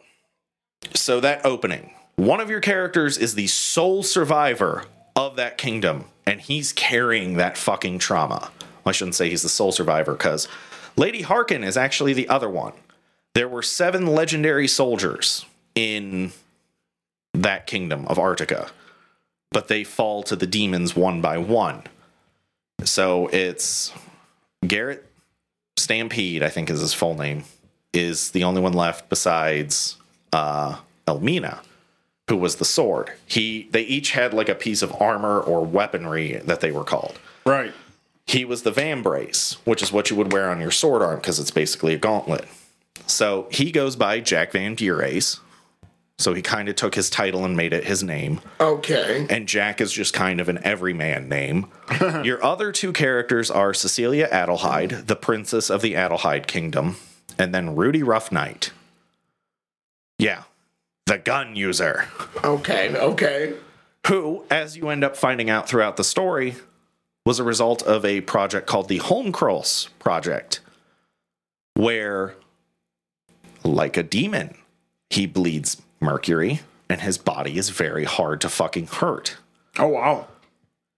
so that opening, one of your characters is the sole survivor of that kingdom, and he's carrying that fucking trauma. I shouldn't say he's the sole survivor because Lady Harken is actually the other one. There were seven legendary soldiers in that kingdom of Artica, but they fall to the demons one by one. So it's Garrett Stampede, I think is his full name, is the only one left besides uh, Elmina, who was the sword. He they each had like a piece of armor or weaponry that they were called. Right. He was the Vambrace, which is what you would wear on your sword arm because it's basically a gauntlet. So he goes by Jack Van Burace. So he kind of took his title and made it his name. Okay. And Jack is just kind of an everyman name. [laughs] Your other two characters are Cecilia Adelheid, the princess of the Adelheid kingdom, and then Rudy Roughnight. Yeah, the gun user Okay. Okay. who, as you end up finding out throughout the story, was a result of a project called the Holmcross Project, where, like a demon, he bleeds mercury and his body is very hard to fucking hurt. Oh wow.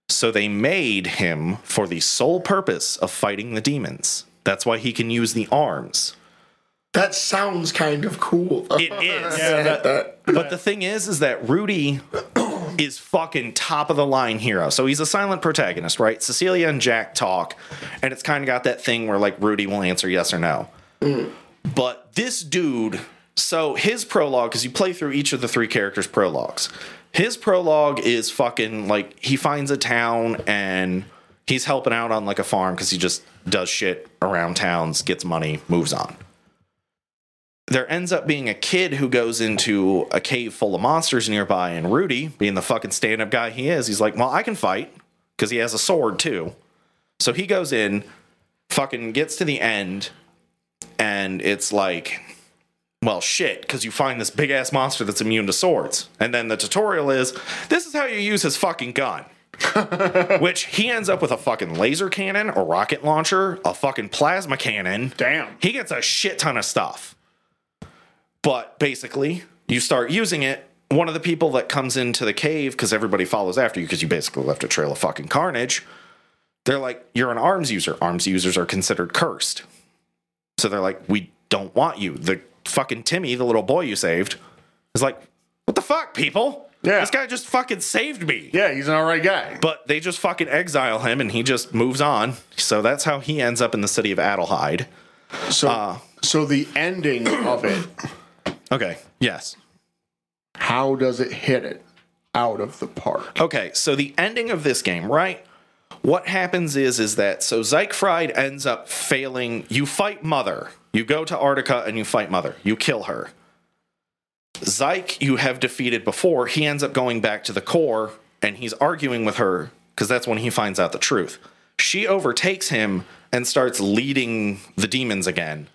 So they made him for the sole purpose of fighting the demons. That's why he can use the arms. That sounds kind of cool. It is. [laughs] Yeah, that- But the thing is, is that Rudy [clears throat] is fucking top of the line hero. So he's a silent protagonist, right? Cecilia and Jack talk, and it's kind of got that thing where like Rudy will answer yes or no. Mm. But this dude, so his prologue, because you play through each of the three characters' prologues. His prologue is fucking like he finds a town and he's helping out on like a farm because he just does shit around towns, gets money, moves on there ends up being a kid who goes into a cave full of monsters nearby, and Rudy, being the fucking stand up guy he is, he's like, Well, I can fight because he has a sword too. So he goes in, fucking gets to the end, and it's like, well, shit, because you find this big ass monster that's immune to swords. And then the tutorial is this is how you use his fucking gun. [laughs] Which he ends up with a fucking laser cannon, a rocket launcher, a fucking plasma cannon. Damn. He gets a shit ton of stuff. But basically, you start using it. One of the people that comes into the cave, because everybody follows after you, because you basically left a trail of fucking carnage, they're like, You're an arms user. Arms users are considered cursed. So they're like, We don't want you. The fucking Timmy, the little boy you saved, is like, What the fuck, people? Yeah. This guy just fucking saved me. Yeah, he's an alright guy. But they just fucking exile him and he just moves on. So that's how he ends up in the city of Adelheid. So Uh. so the ending of it, [coughs] Okay. Yes. how does it hit it out of the park? Okay, so the ending of this game, right? What happens is is that so Zeichfried ends up failing. You fight Mother. You go to Arctica and you fight Mother. You kill her. Zyke, you have defeated before. He ends up going back to the core and he's arguing with her because that's when he finds out the truth. She overtakes him and starts leading the demons again,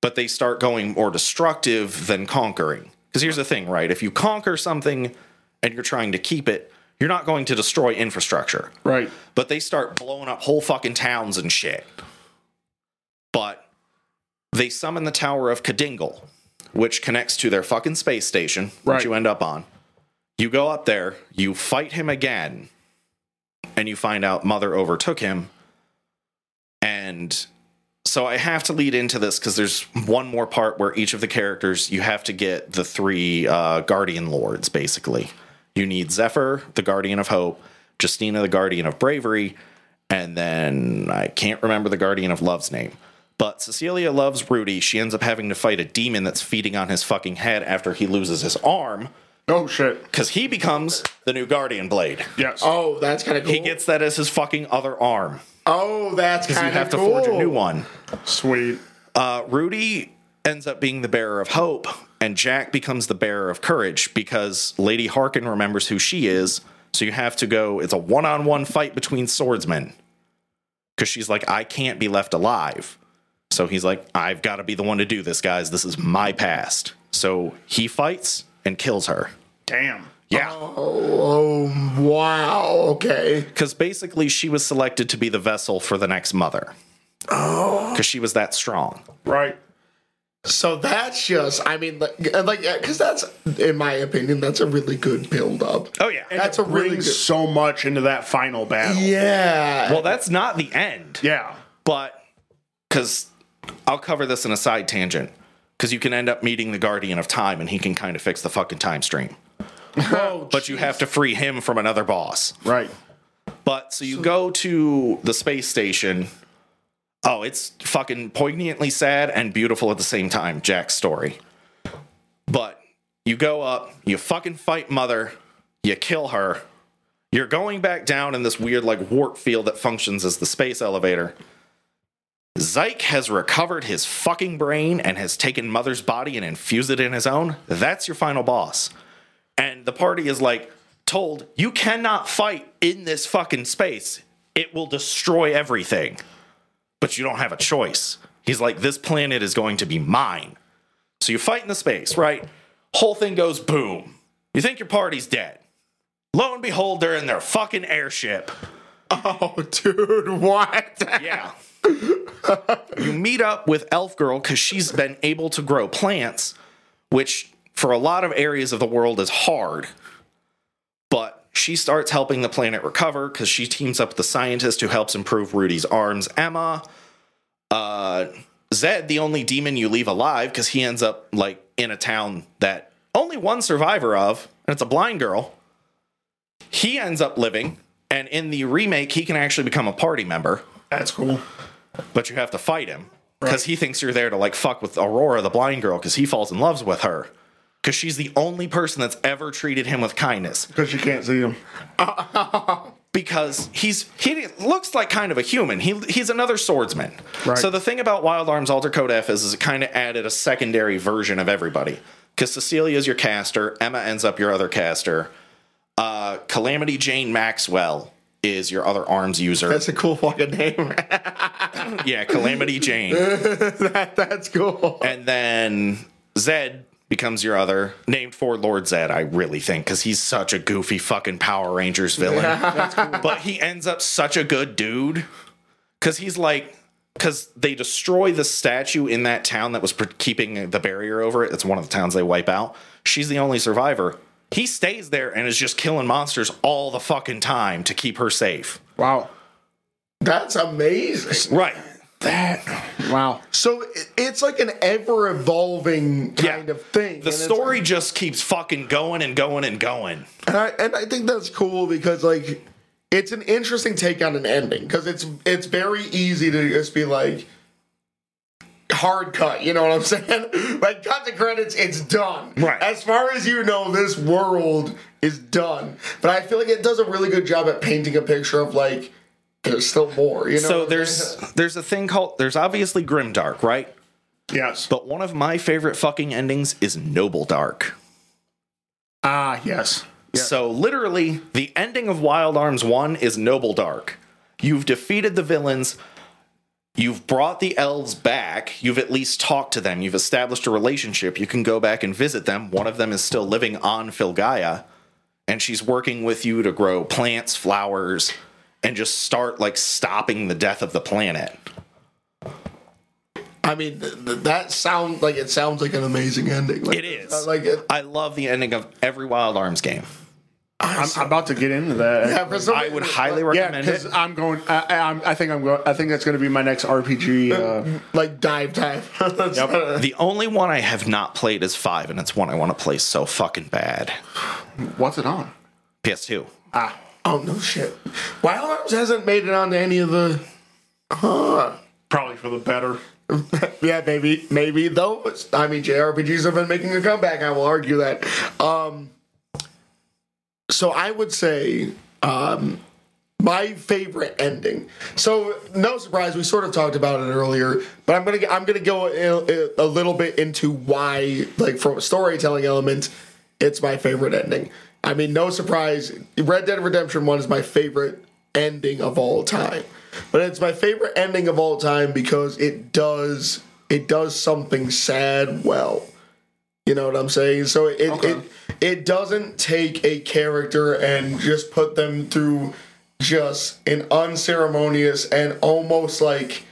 but they start going more destructive than conquering. Because here's the thing, right? If you conquer something and you're trying to keep it, you're not going to destroy infrastructure. Right. But they start blowing up whole fucking towns and shit. But they summon the Tower of Kadingle, which connects to their fucking space station, Right. which you end up on. You go up there, you fight him again, and you find out Mother overtook him. And so I have to lead into this because there's one more part where each of the characters you have to get the three uh, guardian lords basically. You need Zephyr, the guardian of hope, Justina, the guardian of bravery, and then I can't remember the guardian of love's name. But Cecilia loves Rudy. She ends up having to fight a demon that's feeding on his fucking head after he loses his arm Oh shit. because he becomes the new guardian blade. Yes. Oh, that's kind of cool. He gets that as his fucking other arm oh, that's because kind you of have to forge a new one. Sweet. Uh, Rudy ends up being the bearer of hope, and Jack becomes the bearer of courage because Lady Harken remembers who she is. So you have to go. It's a one-on-one fight between swordsmen because she's like, I can't be left alive. So he's like, I've got to be the one to do this, guys. This is my past. So he fights and kills her. Damn. Yeah. Oh, wow. Okay. Because basically, she was selected to be the vessel for the next mother. Oh. Because she was that strong. Right. So that's just, I mean, like, like, because that's, in my opinion, that's a really good build up. Oh, yeah. That's a really good. so much into that final battle. Yeah. Well, that's not the end. Yeah. but because I'll cover this in a side tangent because you can end up meeting the guardian of time and he can kind of fix the fucking time stream [laughs] oh, [laughs] but you have to free him from another boss Right. but so you go to the space station oh it's fucking poignantly sad and beautiful at the same time jack's story but you go up you fucking fight mother you kill her you're going back down in this weird like warp field that functions as the space elevator Zyke has recovered his fucking brain and has taken Mother's body and infused it in his own. That's your final boss. And the party is like told, you cannot fight in this fucking space. It will destroy everything. But you don't have a choice. He's like, this planet is going to be mine. So you fight in the space, right? Whole thing goes boom. You think your party's dead. Lo and behold, they're in their fucking airship. Oh, dude, [laughs] what? Yeah. you meet up with Elf Girl because she's been able to grow plants, which for a lot of areas of the world is hard. But she starts helping the planet recover because she teams up with the scientist who helps improve Rudy's arms, Emma. Uh, Zed, the only demon you leave alive, because he ends up like in a town that only one survivor of, and it's a blind girl. He ends up living, and in the remake, he can actually become a party member That's cool. but you have to fight him because he thinks you're there to like fuck with Aurora, the blind girl, because he falls in love with her. Because she's the only person that's ever treated him with kindness. Because you can't see him. [laughs] Because he's he looks like kind of a human. He he's another swordsman. Right. So the thing about Wild Arms Alter Code F is, is it kind of added a secondary version of everybody. Because Cecilia is your caster, Emma ends up your other caster. Uh, Calamity Jane Maxwell is your other arms user. That's a cool fucking name. [laughs] yeah, Calamity Jane. [laughs] that, that's cool. And then Zed becomes your other, named for Lord Zed, I really think, because he's such a goofy fucking Power Rangers villain. [laughs] But he ends up such a good dude because he's like, because they destroy the statue in that town that was pr- keeping the barrier over it. It's one of the towns they wipe out. She's the only survivor. He stays there and is just killing monsters all the fucking time to keep her safe. Wow. That's amazing. Right. That. Wow. So it's like an ever evolving kind Yeah. of thing. The and it's- story just keeps fucking going and going and going. And I, and I think that's cool because like it's an interesting take on an ending because it's it's very easy to just be like hard cut, you know what I'm [laughs] saying? like cut the credits, it's done. Right. As far as you know, this world is done. But I feel like it does a really good job at painting a picture of like there's still more, you know. so what I'm there's there's a thing called there's obviously Grimdark, right? Yes. But one of my favorite fucking endings is Noble Dark. Ah, yes. So literally, the ending of Wild Arms 1 is Noble Dark. You've defeated the villains. You've brought the elves back. You've at least talked to them. You've established a relationship. You can go back and visit them. One of them is still living on Filgaia, and she's working with you to grow plants, flowers, and just start like stopping the death of the planet. I mean, th- th- that sounds like it sounds like an amazing ending. Like, It is. I like it. I love the ending of every Wild Arms game. I'm, I'm about to get into that. Yeah, for some I would reason, highly Yeah, recommend because it. I'm going. I, I, I'm- I think I'm going. I think that's going to be my next RPG. Uh, [laughs] like dive time. [laughs] That's- The only one I have not played is 5, and it's one I want to play so fucking bad. what's it on? PS2. Oh no shit! Wild Arms hasn't made it onto any of the. Huh. Probably for the better. [laughs] Yeah, maybe, maybe though. I mean, JRPGs have been making a comeback. I will argue that. Um, so I would say um, my favorite ending. So no surprise, we sort of talked about it earlier, but I'm gonna I'm gonna go a, a little bit into why, like from a storytelling element, it's my favorite ending. I mean, no surprise, Red Dead Redemption One is my favorite ending of all time, but it's my favorite ending of all time because it does it does something sad well. You know what I'm saying? So it it it doesn't take a character and just put them through just an unceremonious and almost like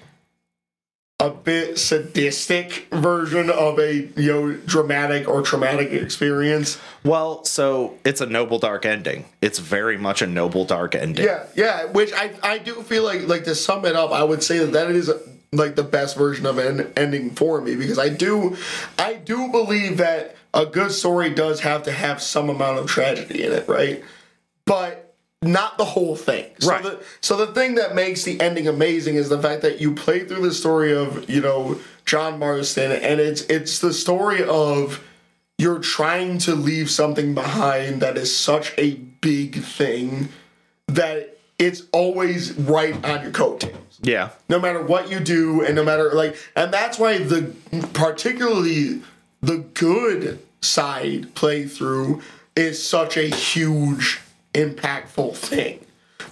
a bit sadistic version of a you know dramatic or traumatic experience. Well, so it's a noble dark ending. It's very much a noble dark ending. Yeah, yeah. Which I I do feel like like to sum it up, I would say that that is like the best version of an ending for me because I do I do believe that a good story does have to have some amount of tragedy in it, right? But not the whole thing. So Right. The, so the thing that makes the ending amazing is the fact that you play through the story of you know John Marston, and it's it's the story of you're trying to leave something behind that is such a big thing that it's always right on your coattails Yeah. no matter what you do and no matter like and that's why the particularly the good side playthrough is such a huge impactful thing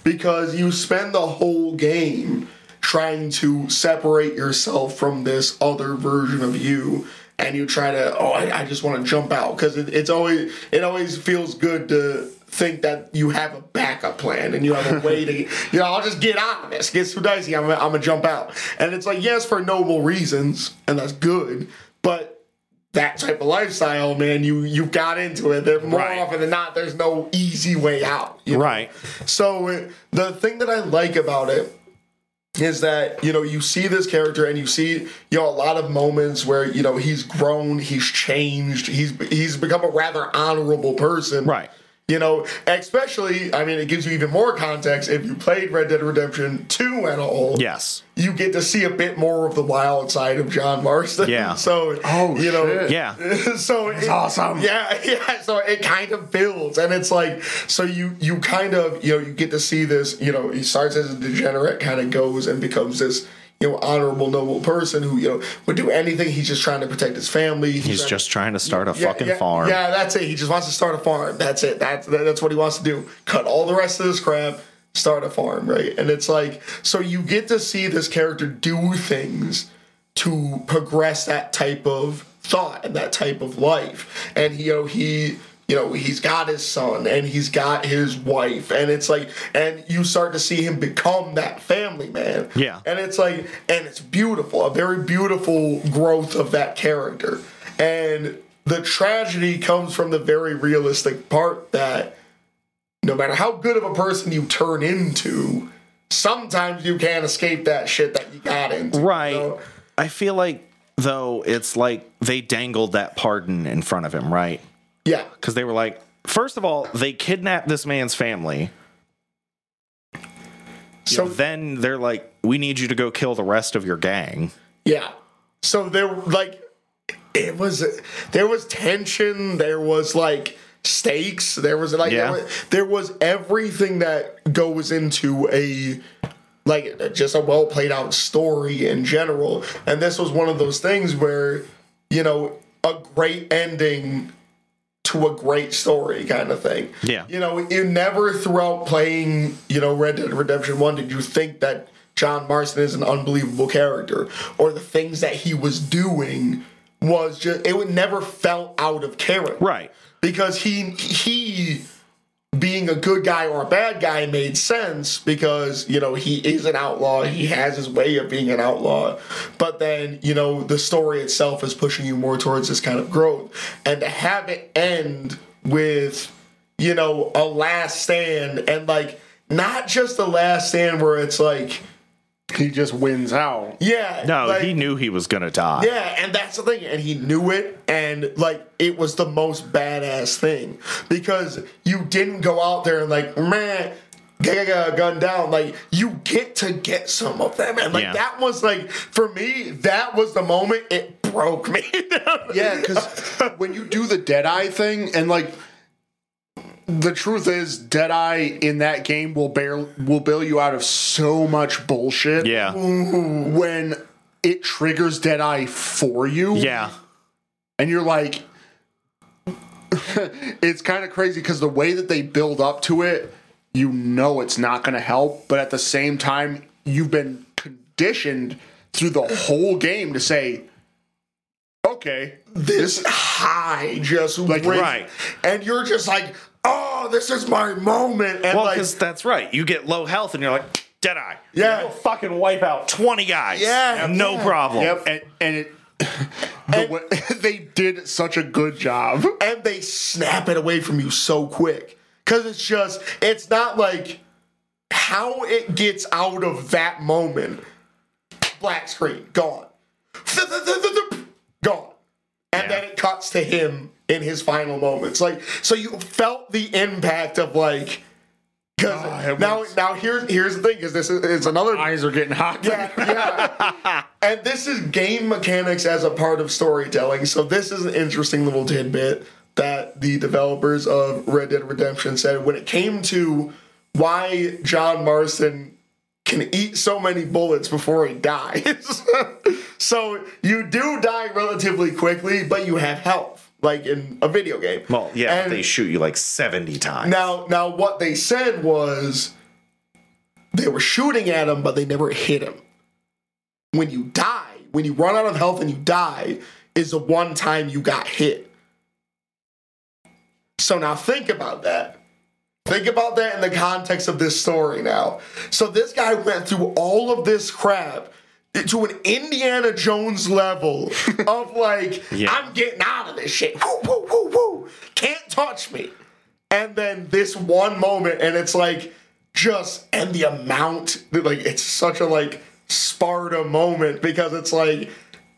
because you spend the whole game trying to separate yourself from this other version of you and you try to oh i, I just want to jump out because it, it's always it always feels good to think that you have a backup plan and you have a [laughs] way to, you know, I'll just get out of this. Gets too dicey. I'm, I'm gonna jump out. And it's like, yes, for noble reasons, and that's good. But that type of lifestyle, man, you you got into it. That more Right. often than not, there's no easy way out. you know? Right. So the thing that I like about it is that you know you see this character and you see you know a lot of moments where you know he's grown, he's changed, he's he's become a rather honorable person. Right. You know, especially I mean, it gives you even more context if you played Red Dead Redemption 2 at all. Yes. You get to see a bit more of the wild side of John Marston. Yeah. [laughs] So, Oh, you know, shit. Yeah. [laughs] so it's awesome. Yeah, [laughs] yeah. So it kind of builds, and it's like so you you kind of you know you get to see this. You know, he starts as a degenerate, kind of goes and becomes this you know honorable, noble person who you know would do anything. He's just trying to protect his family. He's trying- just trying to start a yeah, fucking yeah, farm. Yeah, that's it. He just wants to start a farm. That's it. That's that's what he wants to do. Cut all the rest of this crap. Start a farm, right? And it's like so you get to see this character do things to progress that type of thought and that type of life. And you know he you know he's got his son and he's got his wife and it's like and you start to see him become that family man Yeah. and it's like and it's beautiful a very beautiful growth of that character and the tragedy comes from the very realistic part that no matter how good of a person you turn into sometimes you can't escape that shit that you got into Right. you know? I feel like though it's like they dangled that pardon in front of him, right? Yeah Because they were like, first of all, they kidnapped this man's family. so Then they're like, we need you to go kill the rest of your gang. Yeah. So there like it was there was tension, there was like stakes, there was like Yeah. there, was, there was everything that goes into a like just a well played out story in general. And this was one of those things where, you know, a great ending to a great story kind of thing. Yeah. You know, you never throughout playing, you know, Red Dead Redemption 1 did you think that John Marston is an unbelievable character or the things that he was doing was just it would never felt out of character. Right. Because he he being a good guy or a bad guy made sense because you know he is an outlaw. He has his way of being an outlaw. But then you know the story itself is pushing you more towards this kind of growth. And to have it end with you know a last stand and like not just the last stand where it's like He just wins out. yeah No, like, he knew he was going to die. yeah, and that's the thing, and he knew it, and like it was the most badass thing because you didn't go out there and like man. Get a gun down, like you get to get some of them, and like Yeah. that was like for me, that was the moment it broke me. [laughs] Yeah, because when you do the Deadeye thing, and like the truth is, Deadeye in that game will bear will bail you out of so much bullshit. Yeah. when it triggers Deadeye for you. Yeah. and you're like, [laughs] it's kind of crazy because the way that they build up to it, you know it's not going to help, but at the same time, you've been conditioned through the whole game to say, okay, this high just like right. and you're just like, oh, this is my moment, and Well, like because that's right. You get low health and you're like, Deadeye. Yeah. You'll fucking wipe out 20 guys. Yeah, No yeah. problem. Yep, and, and it. [laughs] The way, [laughs] they did such a good job. and they snap it away from you so quick because it's just it's not like how it gets out of that moment black screen gone gone and Yeah. then it cuts to him in his final moments like so you felt the impact of like because Ah, it now was- now here's here's the thing because this is it's another Eyes are getting hot. yeah, yeah. and this is game mechanics as a part of storytelling. So this is an interesting little tidbit that the developers of Red Dead Redemption said when it came to why John Marston can eat so many bullets before he dies. [laughs] so you do die relatively quickly, but you have health, like in a video game. Well, yeah, And- they shoot you like 70 times. now, now what they said was they were shooting at him, but they never hit him. When you die, when you run out of health and you die, is the one time you got hit. So now think about that. Think about that in the context of this story now. So this guy went through all of this crap to an Indiana Jones level [laughs] of like, Yeah. I'm getting out of this shit. Woo, woo, woo, woo. Can't touch me. And then this one moment, and it's like just and the amount that, like it's such a like Sparta moment because it's like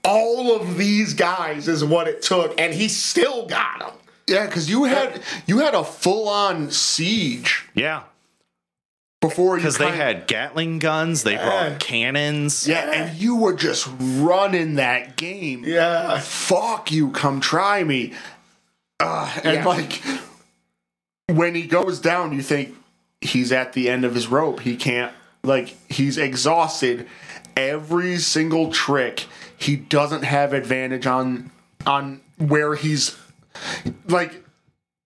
all of these guys is what it took, and he still got them. Yeah, because you had you had a full on siege Yeah. Before Because they had Gatling guns, they brought cannons. yeah, and you were just running that game. Yeah. fuck you, come try me. Uh, and Yeah. like when he goes down, you think he's at the end of his rope. He can't like he's exhausted. Every single trick, he doesn't have advantage on on where he's like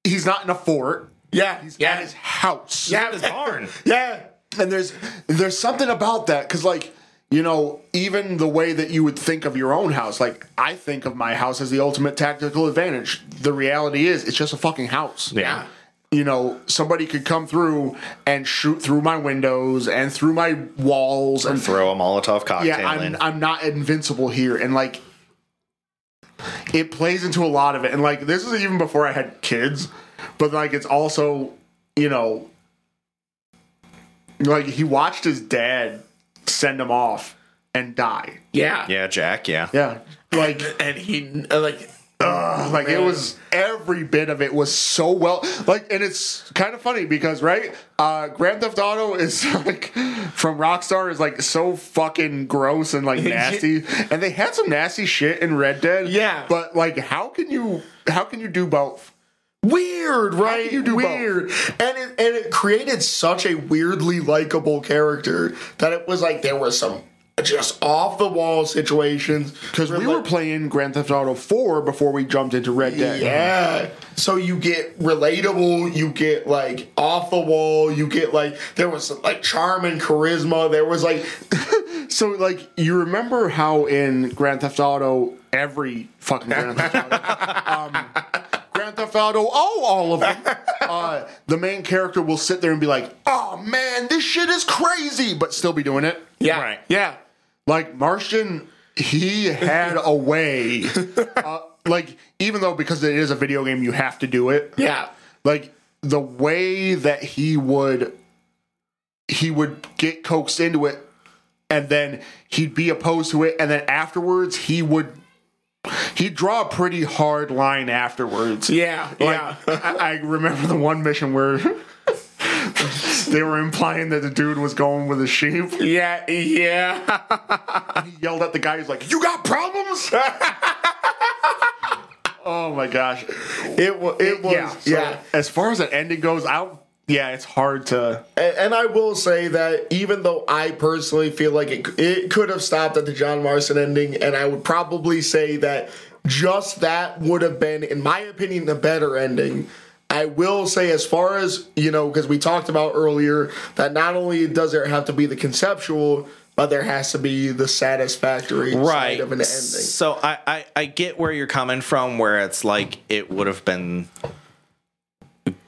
he's not in a fort. Yeah, He's yeah, at his house. yeah, His barn. [laughs] yeah. and there's there's something about that because like you know even the way that you would think of your own house like i think of my house as the ultimate tactical advantage the reality is it's just a fucking house Yeah. you know somebody could come through and shoot through my windows and through my walls and Throw a Molotov cocktail yeah i'm in. i'm not invincible here and like it plays into a lot of it and like this is even before i had kids but like it's also you know like he watched his dad send him off and die. Yeah. yeah, Jack, yeah. yeah. Like And he uh, like uh, like it was every bit of it was so well like and it's kind of funny because right uh grand theft auto is [laughs] like from rockstar is like so fucking gross and like [laughs] nasty. And they had some nasty shit in red dead. Yeah. but like how can you how can you do both weird, right? you do weird, and it and it created such a weirdly likable character that it was like there was some just off the wall situations because we were playing grand theft auto 4 before we jumped into red dead Yeah. So you get relatable, you get like off the wall, you get like there was some, like charm and charisma. There was like [laughs] So, like, you remember how in Grand Theft Auto, every fucking Grand Theft Auto, um, Theft Auto, oh, all of them, [laughs] uh, the main character will sit there and be like, oh man, this shit is crazy, but still be doing it. yeah, Right. yeah, Like, Marston, he had a way, [laughs] uh, like, even though because it is a video game, you have to do it. Yeah, like the way that he would he would get coaxed into it and then he'd be opposed to it and then afterwards he would he'd draw a pretty hard line afterwards yeah, like, yeah. I, I remember the one mission where [laughs] they were implying that the dude was going with a sheep Yeah, yeah. he yelled at the guy he's like you got problems [laughs] oh my gosh It was. It was. yeah Yeah. as far as that ending goes out yeah it's hard to And, and I will say that even though I personally feel like it, it could have stopped at the John Marston ending, and I would probably say that just that would have been, in my opinion, the better ending. I will say, as far as, you know, because we talked about earlier that not only does there have to be the conceptual, but there has to be the satisfactory right side of an ending. so I, I i get where you're coming from where it's like it would have been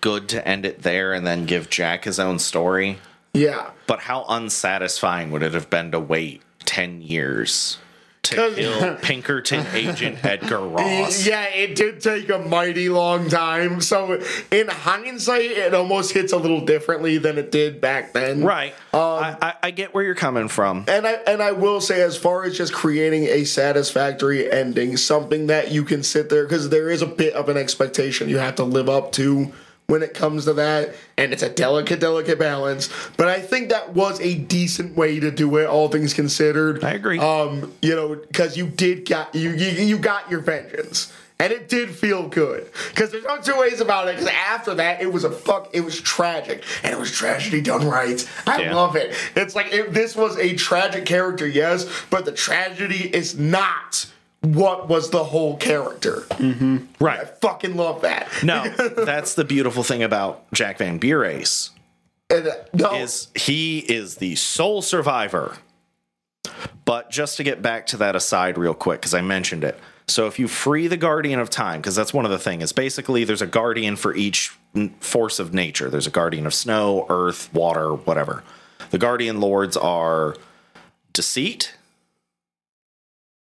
good to end it there and then give jack his own story Yeah. but how unsatisfying would it have been to wait 10 years to kill [laughs] pinkerton agent edgar [laughs] ross Yeah, it did take a mighty long time. So, in hindsight, it almost hits a little differently than it did back then. right um, I, I, I get where you're coming from And I and I will say, as far as just creating a satisfactory ending, something that you can sit there because there is a bit of an expectation you have to live up to when it comes to that, and it's a delicate, delicate balance. But I think that was a decent way to do it, all things considered. I agree. Um, you know, because you did got you, you you got your vengeance. And it did feel good because there's no two ways about it. Because after that, it was a fuck. It was tragic, and it was tragedy done right. I Yeah. love it. It's like if this was a tragic character, yes, but the tragedy is not what was the whole character. I right I fucking love that. no that's the beautiful thing about jack Van Burace And, uh, no, is he is the sole survivor. But just to get back to that aside real quick, because I mentioned it, So if you free the guardian of time, because that's one of the things, is basically there's a guardian for each force of nature. There's a guardian of snow, earth, water, whatever. The guardian lords are deceit,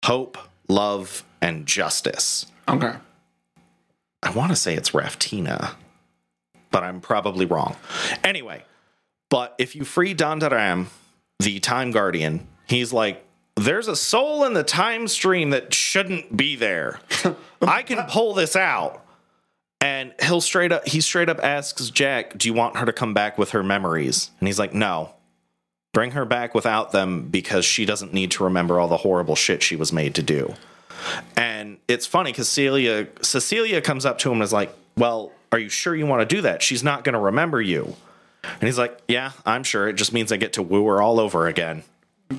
hope, love, and justice. Okay. I want to say it's Raftina, but I'm probably wrong. Anyway, but if you free Dandaram, the time guardian, he's like, there's a soul in the time stream that shouldn't be there. [laughs] I can pull this out. And he'll straight up he straight up asks Jack, "Do you want her to come back with her memories?" And he's like, "No. Bring her back without them because she doesn't need to remember all the horrible shit she was made to do." And it's funny because Celia Cecilia comes up to him and is like, "Well, are you sure you want to do that? She's not going to remember you." And he's like, "Yeah, I'm sure. It just means I get to woo her all over again."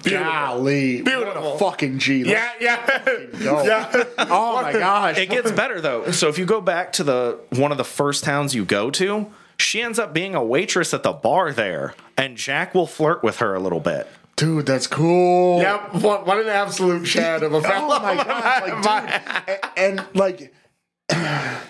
Golly. What a fucking G. Yeah, yeah. [laughs] Yeah. Oh my gosh. It gets better though. So if you go back to the one of the first towns you go to, she ends up being a waitress at the bar there, and Jack will flirt with her a little bit. Dude, that's cool. Yep, what, what an absolute shad of a fellow. Oh my gosh. Like, dude, [laughs] and, and like [clears throat]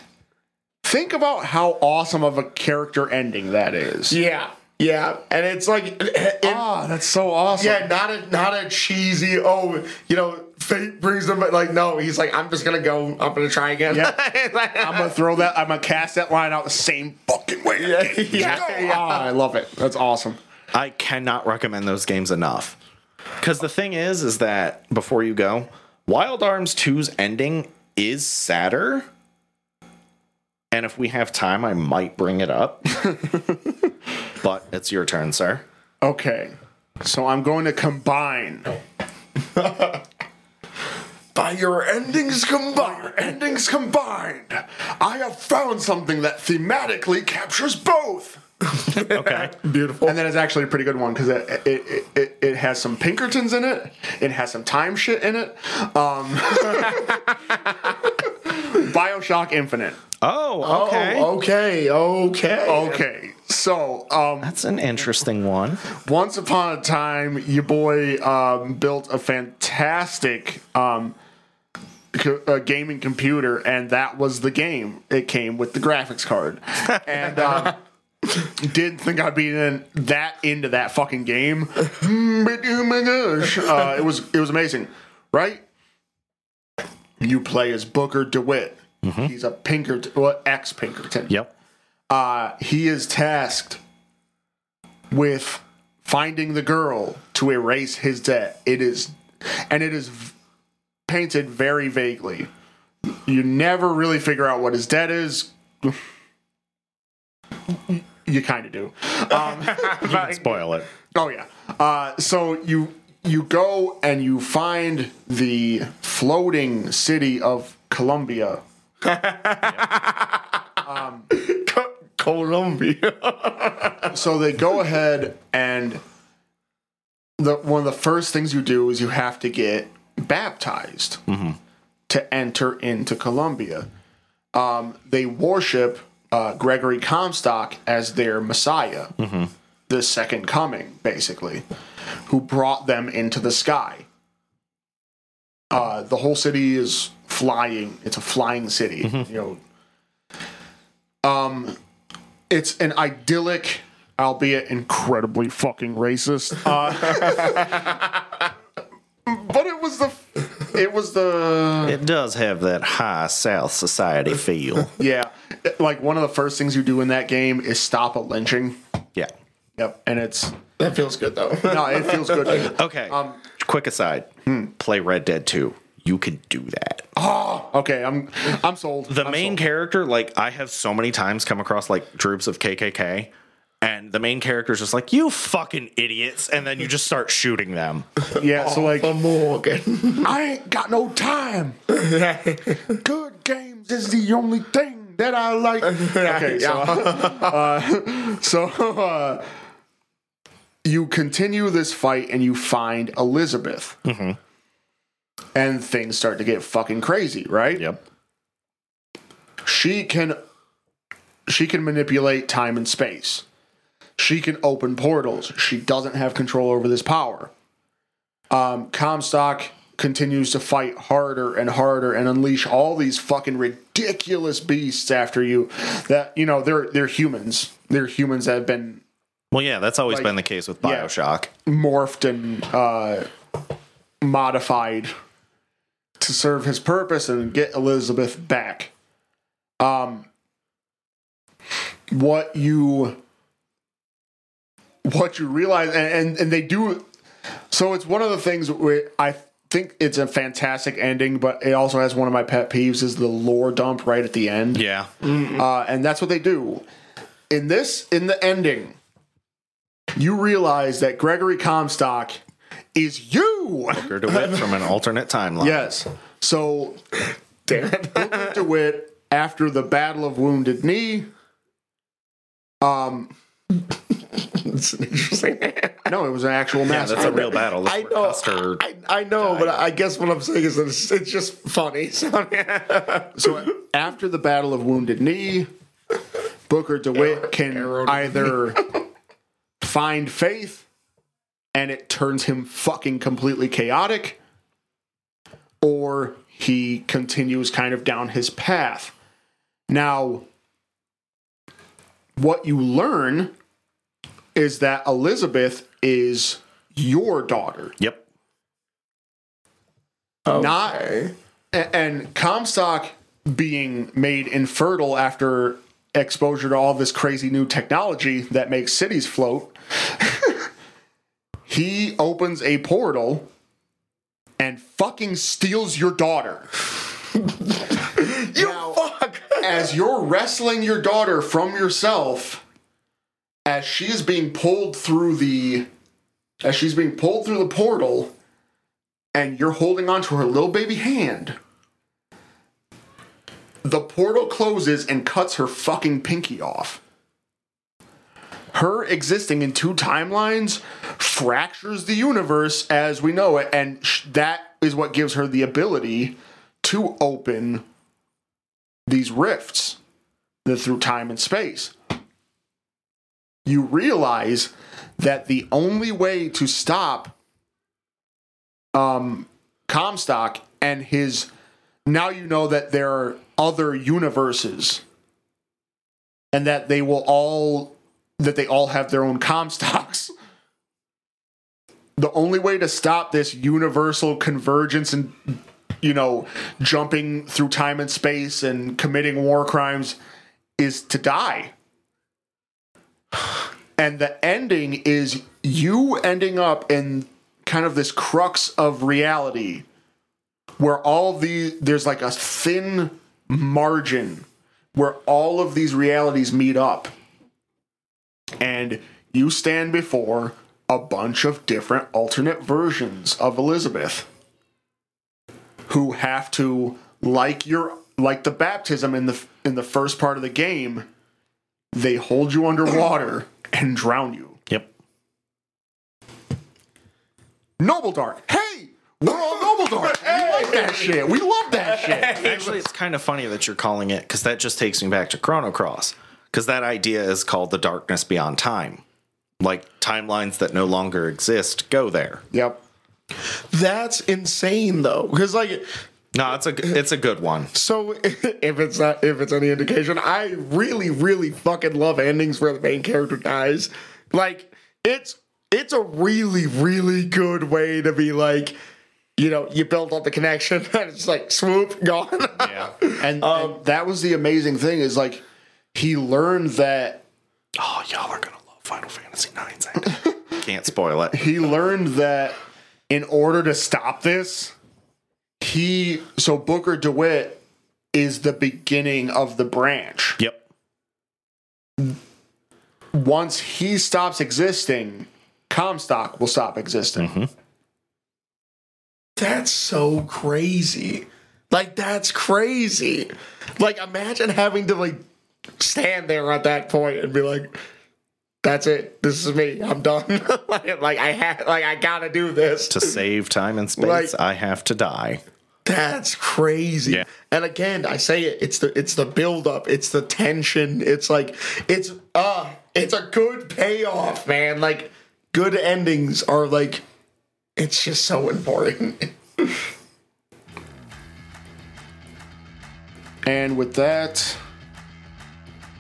think about how awesome of a character ending that is. Yeah, yeah, and it's like, it, Ah, that's so awesome. yeah, not a not a cheesy. Oh, you know, fate brings them. But like, no, he's like, I'm just gonna go. I'm gonna try again. Yeah. [laughs] Like- I'm gonna throw that. I'm gonna cast that line out the same fucking way. Yeah, [laughs] yeah, yeah. Ah, I love it. That's awesome. I cannot recommend those games enough. Because the thing is, is that before you go, Wild Arms 2's ending is sadder. And if we have time, I might bring it up. [laughs] but it's your turn, sir. Okay, so I'm going to combine. By your endings combined. Endings combined. I have found something that thematically captures both. [laughs] Okay. Beautiful. And then it's actually a pretty good one because it, it, it, it has some Pinkertons in it. It has some time shit in it. Um, [laughs] Bioshock Infinite. Oh, okay. Oh, okay, okay. Okay, so um, That's an interesting one. once upon a time, your boy um, built a fantastic um, co- uh, gaming computer, and that was the game. It came with the graphics card, [laughs] and um, didn't think I'd be in that into that fucking game. Mm, but oh my gosh, uh, it was it was amazing, right? You play as Booker DeWitt. He's a Pinkerton, well, ex Pinkerton Yep. uh, he is tasked with finding the girl to erase his debt. It is, and it is painted very vaguely. You never really figure out what his debt is. You kind of do. [laughs] Spoil it. Oh yeah. Uh, so you you go and you find the floating city of Columbia. [laughs] Columbia. [laughs] so they go ahead and the one of the first things you do is you have to get baptized to enter into Columbia. Um, they worship uh, Gregory Comstock as their Messiah, the second coming, basically, who brought them into the sky. Uh, the whole city is flying. It's a flying city. You know, um, it's an idyllic, albeit incredibly fucking racist. Uh, [laughs] but it was the, it was the, It does have that high South society feel. [laughs] yeah. Like one of the first things you do in that game is stop a lynching. yeah. Yep, and it's That feels good though. [laughs] no, it feels good. [laughs] Okay. Um, Quick aside. Play Red Dead 2. You can do that. Oh, okay, I'm I'm sold. The I'm main sold. character, like I have so many times come across like troops of KKK, and the main character is just like, "You fucking idiots," and then you just start shooting them. [laughs] yeah. So like, For Morgan. I ain't got no time. [laughs] Good games is the only thing that I like. [laughs] Okay, so uh, so uh, you continue this fight and you find Elizabeth, and things start to get fucking crazy, right? Yep. She can she can manipulate time and space. She can open portals. She doesn't have control over this power. Um, Comstock continues to fight harder and harder and unleash all these fucking ridiculous beasts after you that you know they're they're humans they're humans that have been Well, yeah, that's always Like- been the case with Yeah. Bioshock. morphed and uh, modified to serve his purpose and get Elizabeth back. Um, what you what you realize, and, and and they do. So it's one of the things where I think it's a fantastic ending, but it also has one of my pet peeves is the lore dump right at the end. Yeah. Uh, and that's what they do. In this, in the ending, you realize that Gregory Comstock is you. Booker DeWitt from an alternate timeline. Yes. So, Booker [laughs] DeWitt, after the Battle of Wounded Knee, um, It's an interesting. no, it was an actual match. Yeah, that's a real battle. That's I know, Custer- I, I know, but I guess what I'm saying is that it's, it's just funny. [laughs] So, So after the Battle of Wounded Knee, Booker DeWitt can either find faith and it turns him fucking completely chaotic, or he continues kind of down his path. Now, what you learn is that Elizabeth is your daughter Yep. not Okay. a- and Comstock being made infertile after exposure to all this crazy new technology that makes cities float. [laughs] he opens a portal and fucking steals your daughter. [laughs] you fuck. As you're wrestling your daughter from yourself, as she is being pulled through the as she's being pulled through the portal, and you're holding onto her little baby hand. The portal closes and cuts her fucking pinky off. Her existing in two timelines fractures the universe as we know it, and sh- that is what gives her the ability to open these rifts through time and space. You realize that the only way to stop um, Comstock and his. Now you know that there are other universes, and that they will all that they all have their own Comstocks. [laughs] The only way to stop this universal convergence and you know jumping through time and space and committing war crimes is to die. And the ending is you ending up in kind of this crux of reality where all the there's like a thin margin where all of these realities meet up. And you stand before a bunch of different alternate versions of Elizabeth who have to like your like the baptism in the in the first part of the game they hold you underwater [coughs] and drown you Yep. Noble Dark. Hey, we're on Noble Dark. We like that shit. We love that shit. Actually, it's kind of funny that you're calling it because that just takes me back to Chrono Cross. Because that idea is called the darkness beyond time. Like timelines that no longer exist go there. Yep. That's insane though, because like, No, it's a it's a good one. so [laughs] if it's not if it's any indication, I really really fucking love endings where the main character dies. Like it's it's a really really good way to be like, you know, you build up the connection [laughs] and it's like swoop gone. Yeah. And, um, and that was the amazing thing is like he learned that Oh, y'all are gonna love Final Fantasy IX's [laughs] ending. Can't spoil it. he learned that in order to stop this, he so Booker DeWitt is the beginning of the branch. Yep. Once he stops existing, Comstock will stop existing. Mm-hmm. That's so crazy. Like that's crazy. Like imagine having to like stand there at that point and be like, "That's it. This is me. I'm done." like, [laughs] like I had, like I gotta do this. To save time and space, Like- I have to die. That's crazy. Yeah. And again, I say it, it's the it's the buildup, it's the tension, it's like it's uh it's a good payoff, man. Like good endings are like it's just so important. [laughs] and with that,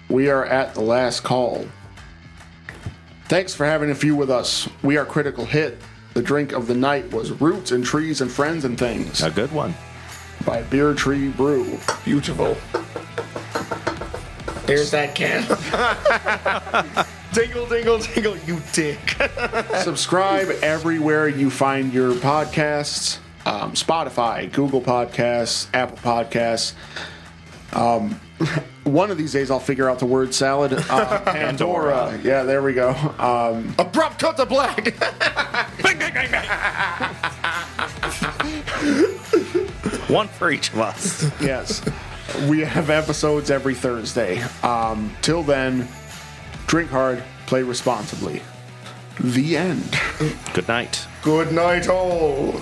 we are at the last call. Thanks for having a few with us. We are KriticalHIT. The drink of the night was Roots and Trees and Friends and Things A good one. by Beer Tree Brew. Beautiful. Here's that can. [laughs] dingle, dingle, dingle, you dick. [laughs] Subscribe everywhere you find your podcasts um, Spotify, Google Podcasts, Apple Podcasts. Um, [laughs] one of these days I'll figure out the word salad. Uh, [laughs] Pandora. Yeah, there we go. Um, Abrupt cut to black. [laughs] One for each of us. yes. We have episodes every Thursday. Um, till then, drink hard, play responsibly. The end. Good night. Good night, all.